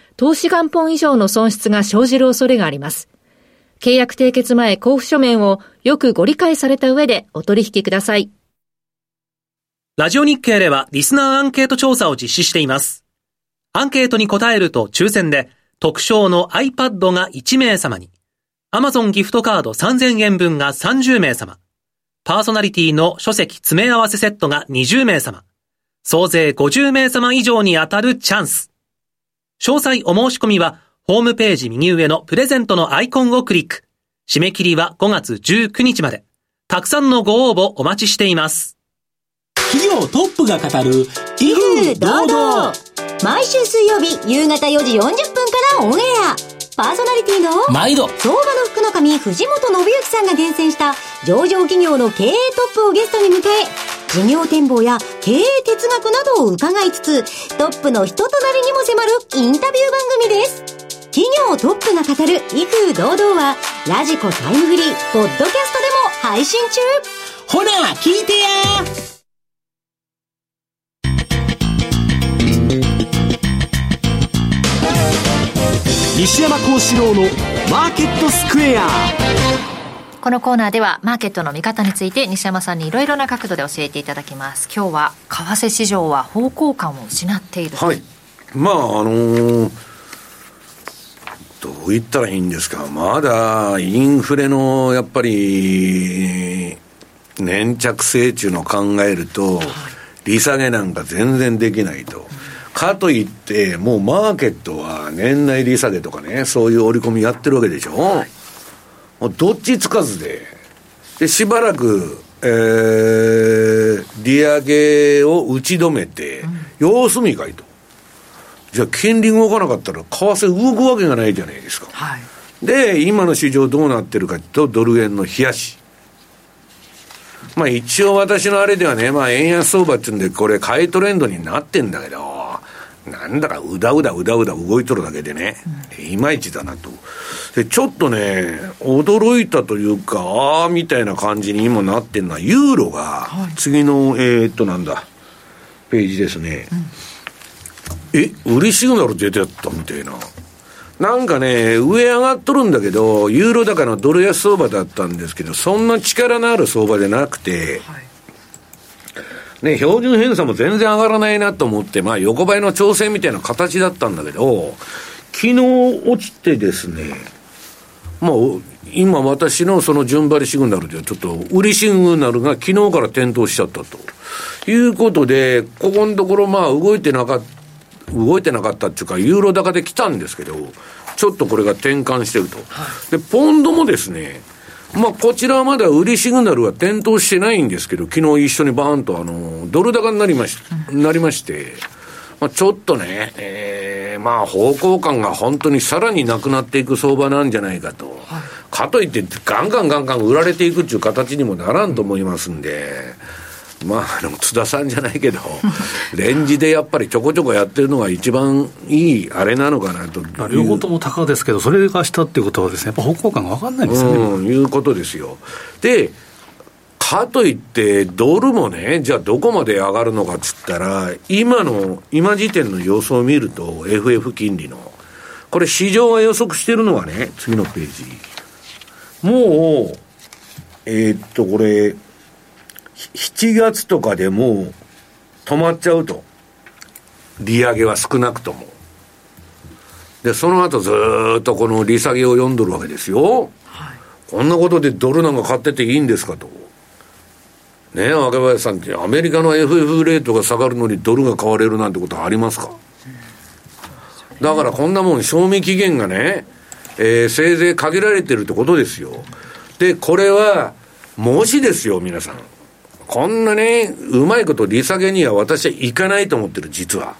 投資元本以上の損失が生じる恐れがあります。契約締結前交付書面をよくご理解された上でお取引ください。ラジオ日経ではリスナーアンケート調査を実施しています。アンケートに答えると抽選で特賞の iPad が1名様に、Amazon ギフトカード3000円分が30名様、パーソナリティの書籍詰め合わせセットが20名様。総勢50名様以上に当たるチャンス。詳細お申し込みは、ホームページ右上のプレゼントのアイコンをクリック。締め切りは5月19日まで。たくさんのご応募お待ちしています。企業トップが語る、威風堂々。毎週水曜日夕方4時40分からオンエア。パーソナリティの毎度相場の福の神藤本信之さんが厳選した上場企業の経営トップをゲストに迎え事業展望や経営哲学などを伺いつつトップの人となりにも迫るインタビュー番組です。企業トップが語る威風堂々はラジコタイムフリーポッドキャストでも配信中。ほら聞いてや。西山幸四郎のマーケットスクエア。このコーナーではマーケットの見方について西山さんにいろいろな角度で教えていただきます。今日は為替市場は方向感を失っているはい。まああのー、どう言ったらいいんですか。まだインフレのやっぱり粘着性っていうのを考えると、利下げなんか全然できないと。かといって、もうマーケットは年内利下げとかね、そういう織り込みやってるわけでしょ。はい、もうどっちつかずで、で、しばらく、えー、利上げを打ち止めて、うん、様子見かいと。じゃあ、金利動かなかったら、為替動くわけがないじゃないですか。はい、で、今の市場どうなってるかというと、ドル円の冷やし。まあ一応私のあれではね、まあ円安相場っていうんで、これ買いトレンドになってんだけど、なんだかうだうだうだうだ動いとるだけでね、うん、いまいちだなと。で、ちょっとね、驚いたというか、ああ、みたいな感じに今なってるのは、ユーロが、次の、えー、っと、なんだ、ページですね。うん、え、売りシグナル出てったみたいな。なんかね、上上がっとるんだけど、ユーロ高のドル安相場だったんですけど、そんな力のある相場でなくて、はいね、標準偏差も全然上がらないなと思って、まあ横ばいの調整みたいな形だったんだけど、昨日落ちてですね、まあ、今私のその順張りシグナルではちょっと売りシグナルが昨日から点灯しちゃったと。いうことで、ここのところまあ動いてなかった、動いてなかったっていうか、ユーロ高で来たんですけど、ちょっとこれが転換してると。で、ポンドもですね、まあ、こちらはまだ売りシグナルは点灯してないんですけど、昨日一緒にバーンとあの、ドル高になりまし、なりまして、まあ、ちょっとね、えー、まあ方向感が本当にさらになくなっていく相場なんじゃないかと。はい、かといってガンガンガンガン売られていくっていう形にもならんと思いますんで、まあ、あの、津田さんじゃないけど、レンジでやっぱりちょこちょこやってるのが一番いいあれなのかなと。両方とも高ですけど、それがしたっていうことはですね、やっぱ方向感が分かんないんですよね。うん、いうことですよ。で、かといって、ドルもね、じゃあどこまで上がるのかっつったら、今の、今時点の予想を見ると、FF 金利の、これ市場が予測してるのはね、次のページ。もう、えー、っと、これ、7月とかでもう止まっちゃうと。利上げは少なくとも。で、その後ずっとこの利下げを読んどるわけですよ。はい、こんなことでドルなんか買ってていいんですかと。ねえ、若林さんって、アメリカの FF レートが下がるのにドルが買われるなんてことはありますか、だからこんなもん、賞味期限がね、えー、せいぜい限られてるってことですよ。で、これは、もしですよ、皆さん。こんなね、うまいこと利下げには私はいかないと思ってる、実は。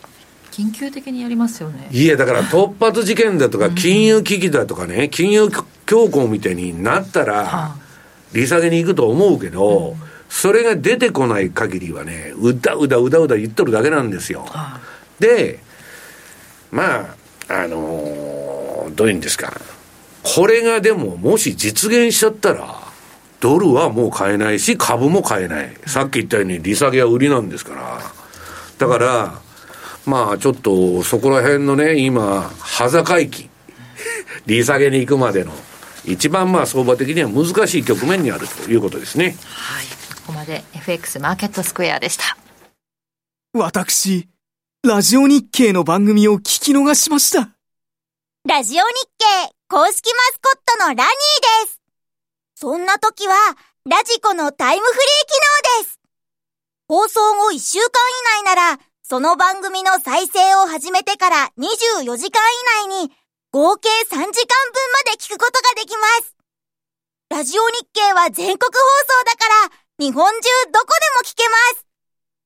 緊急的にやりますよね。いや、だから突発事件だとか、金融危機だとかね、金融恐慌みたいになったら、利下げに行くと思うけど、それが出てこない限りはね、うだうだうだうだ言っとるだけなんですよ。で、まあ、あのー、どういうんですか。これがでも、もし実現しちゃったら、ドルはもう買えないし、株も買えない。さっき言ったように利下げは売りなんですから。だから、まあちょっとそこら辺のね、今、端境期、利下げに行くまでの、一番まあ相場的には難しい局面にあるということですね。はい。ここまで FX マーケットスクエアでした。私、ラジオ日経の番組を聞き逃しました。ラジオ日経公式マスコットのラニーです。そんな時は、ラジコのタイムフリー機能です。放送後1週間以内なら、その番組の再生を始めてから24時間以内に、合計3時間分まで聞くことができます。ラジオ日経は全国放送だから、日本中どこでも聞けます。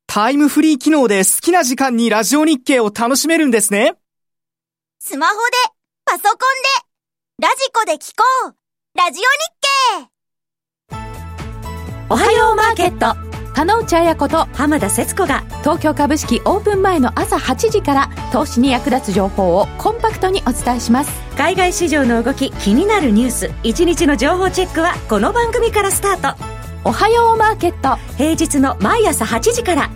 タイムフリー機能で好きな時間にラジオ日経を楽しめるんですね。スマホで、パソコンで、ラジコで聞こう。ラジオ日経。おはようマーケット。金内彩子と浜田節子が東京株式オープン前の朝8時から投資に役立つ情報をコンパクトにお伝えします。海外市場の動き気になるニュース1日の情報チェックはこの番組からスタート。おはようマーケット。平日の毎朝8時から。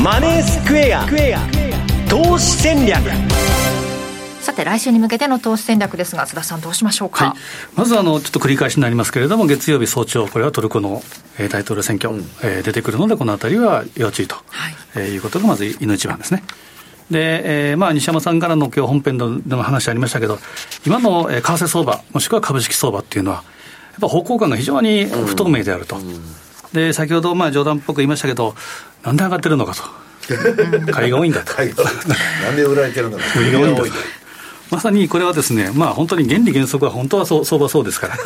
マネースクエア。投資戦略さて来週に向けての投資戦略ですが津田さんどうしましょうか、はい、まずあのちょっと繰り返しになりますけれども月曜日早朝これはトルコの、えー、大統領選挙、うん、えー、出てくるのでこの辺りは要注意と、はいえー、いうことがまずいの一番ですねで、えーまあ、西山さんからの今日本編での話ありましたけど、今の為替相場、もしくは株式相場っていうのは、やっぱ方向感が非常に不透明であると。うんうん、で、先ほどまあ冗談っぽく言いましたけど、なんで上がってるのかと。買いが多いんだと。なんで売られてるのか。売りが多いんだと。まさにこれはですね、まあ、本当に原理原則は本当はそう相場そうですから。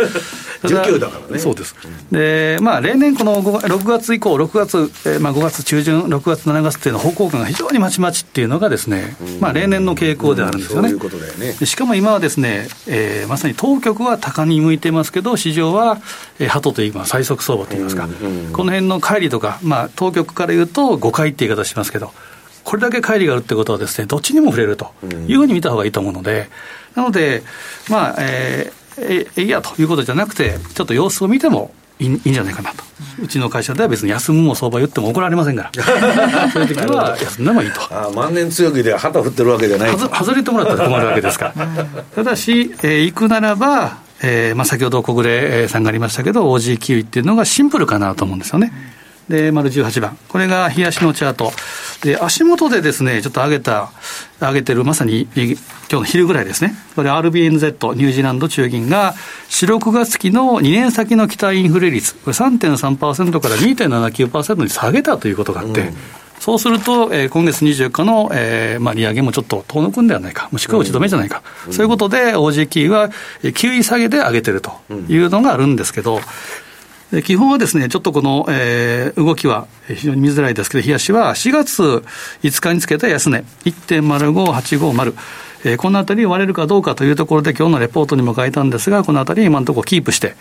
19だからね。そうです、でまあ、例年この6月以降6月、えー、まあ、5月中旬6月7月っていうの方向感が非常にまちまちっていうのがですね、まあ、例年の傾向であるんですよね、しかも今はですね、えー、まさに当局は高に向いてますけど市場は、えー、鳩といいます最速相場といいますか、この辺の乖離とか、まあ、当局から言うと誤解って言い方しますけどこれだけ乖離があるってことはですね、どっちにも触れるというふうに見た方がいいと思うので、なので、まあ、えー、えいやということじゃなくて、ちょっと様子を見てもいいんじゃないかなと、うちの会社では別に休むも相場言っても怒られませんから、そういう時は休んでもいいと。あ万年強気で旗振ってるわけじゃない外外れてもらったら困るわけですから。ただし、えー、行くならば、えーまあ、先ほど小暮さんがありましたけど、OG キウイっていうのがシンプルかなと思うんですよね。で、丸18番。これが冷やしのチャート。で、足元でですね、ちょっと上げた、上げてる、まさに今日の昼ぐらいですね。これ RBNZ、ニュージーランド中銀が、4、6月期の2年先の期待インフレ率、これ3.3%から2.79%に下げたということがあって、うんそうすると、えー、今月24日の、えーまあ、利上げもちょっと遠のくんではないか、もしくは打ち止めじゃないか、うん、そういうことで、OG キーは9位下げで上げてるというのがあるんですけど、基本はですね、ちょっとこの、えー、動きは非常に見づらいですけど、冷やしは4月5日につけた安値、1.05850、えー、このあたり割れるかどうかというところで、今日のレポートにも書いたんですが、このあたり今のところキープして、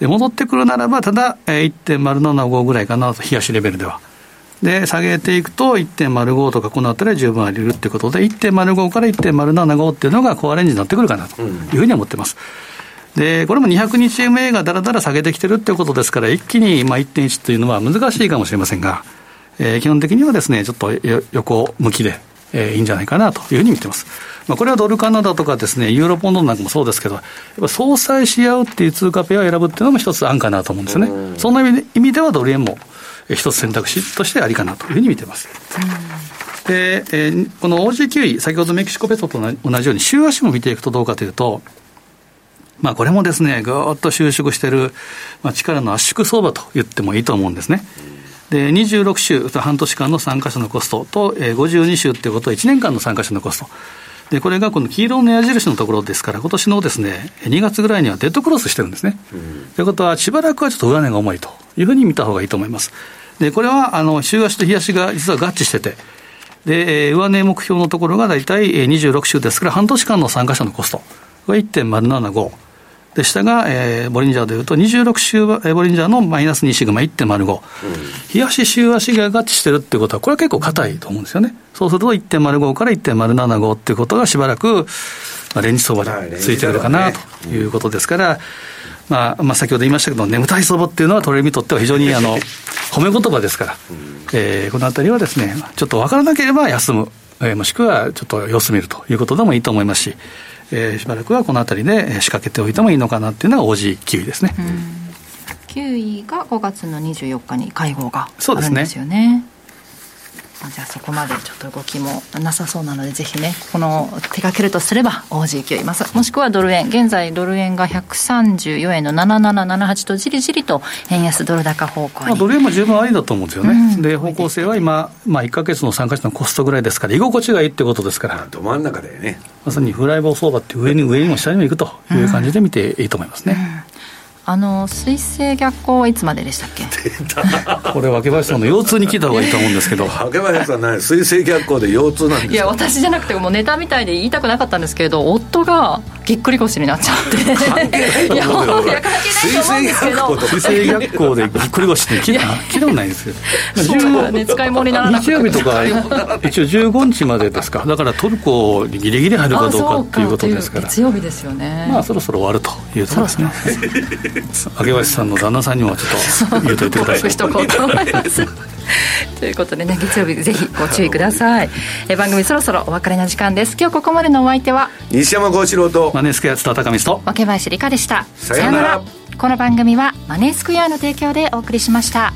戻ってくるならば、ただ、えー、1.075ぐらいかなと、冷やしレベルでは。で、下げていくと1.05とかこのあたりは十分あり得るっていうことで、1.05から1.075っていうのがコアレンジになってくるかなというふうに思ってます。で、これも200日 MA がだらだら下げてきてるっていうことですから、一気にまあ1.1というのは難しいかもしれませんが、えー、基本的にはですね、ちょっと横向きで、えー、いいんじゃないかなというふうに見てます。まあ、これはドルカナダとかですね、ユーロポンドなんかもそうですけど、やっぱ相殺し合うっていう通貨ペアを選ぶっていうのも一つ案かなと思うんですよね。そんな意味ではドル円も一つ選択肢としてありかなというふうに見てます。で、えー、この OG9 位、先ほどメキシコペソと同じように、週足も見ていくとどうかというと、まあ、これもですね、ぐーっと収縮している、まあ、力の圧縮相場と言ってもいいと思うんですね。で、26週、半年間の参加者のコストと、えー、52週っていうことは1年間の参加者のコスト。で、これがこの黄色の矢印のところですから、今年のですね、2月ぐらいにはデッドクロスしてるんですね。ということは、しばらくはちょっと上値が重いというふうに見た方がいいと思います。で、これは、あの、週足と日足が実は合致してて、で、上値目標のところが大体26週ですから、半年間の参加者のコスト。これ1.075。でしたが、えー、ボリンジャーでいうと、26週、えボリンジャーのマイナス2シグマ1.05、うん、日足、週足が合致してるっていうことは、これは結構硬いと思うんですよね。そうすると1.05から1.075っていうことがしばらく、まあ、レンジ相場についてくるかなということですから、まあ、まあ、先ほど言いましたけど、眠たい相場っていうのはトレーにとっては非常に あの褒め言葉ですから、えー、このあたりはですね、ちょっと分からなければ休む、えー、もしくはちょっと様子見るということでもいいと思いますし、えー、しばらくはこのあたりで仕掛けておいてもいいのかなっていうのが OG キウイですね。キウイが5月の24日に会合があるんですよね。じゃあそこまでちょっと動きもなさそうなのでぜひねこの手掛けるとすれば OG9 ます。もしくはドル円。現在ドル円が134円の7778とじりじりと円安ドル高方向に、まあ、ドル円も十分ありだと思うんですよね、うん、で方向性は今、まあ、1か月の参加者のコストぐらいですから居心地がいいってことですから。ど真ん中だよね。まさにフライボー相場って上に上にも下にも行くという感じで見ていいと思いますね、うんうんあの水星逆行はいつまででしたっけ？これ若林さんの腰痛に聞いた方がいいと思うんですけど。若林さん何水星逆行で腰痛なんですか？いや私じゃなくてもうネタみたいで言いたくなかったんですけど夫がぎっくり腰になっちゃって。関係ないいや関係ないと思うんですけど。水星逆行でぎっくり腰って聞いた？ことないですよ。ね使い物にならなくて。日曜日とか一応15日までですか。だからトルコにギリギリ入るかどうかっていうことですから。月曜日ですよね。まあそろそろ終わるというところですね明林さんの旦那さんにもちょっと言うといてくださいしとこうと思いますということでね。月曜日ぜひご注意くださいえ番組そろそろお別れの時間です。今日ここまでのお相手は？西山幸四郎と。マネースクエア津田高見と。若林理香でした。さようなら。この番組はマネースクエアの提供でお送りしました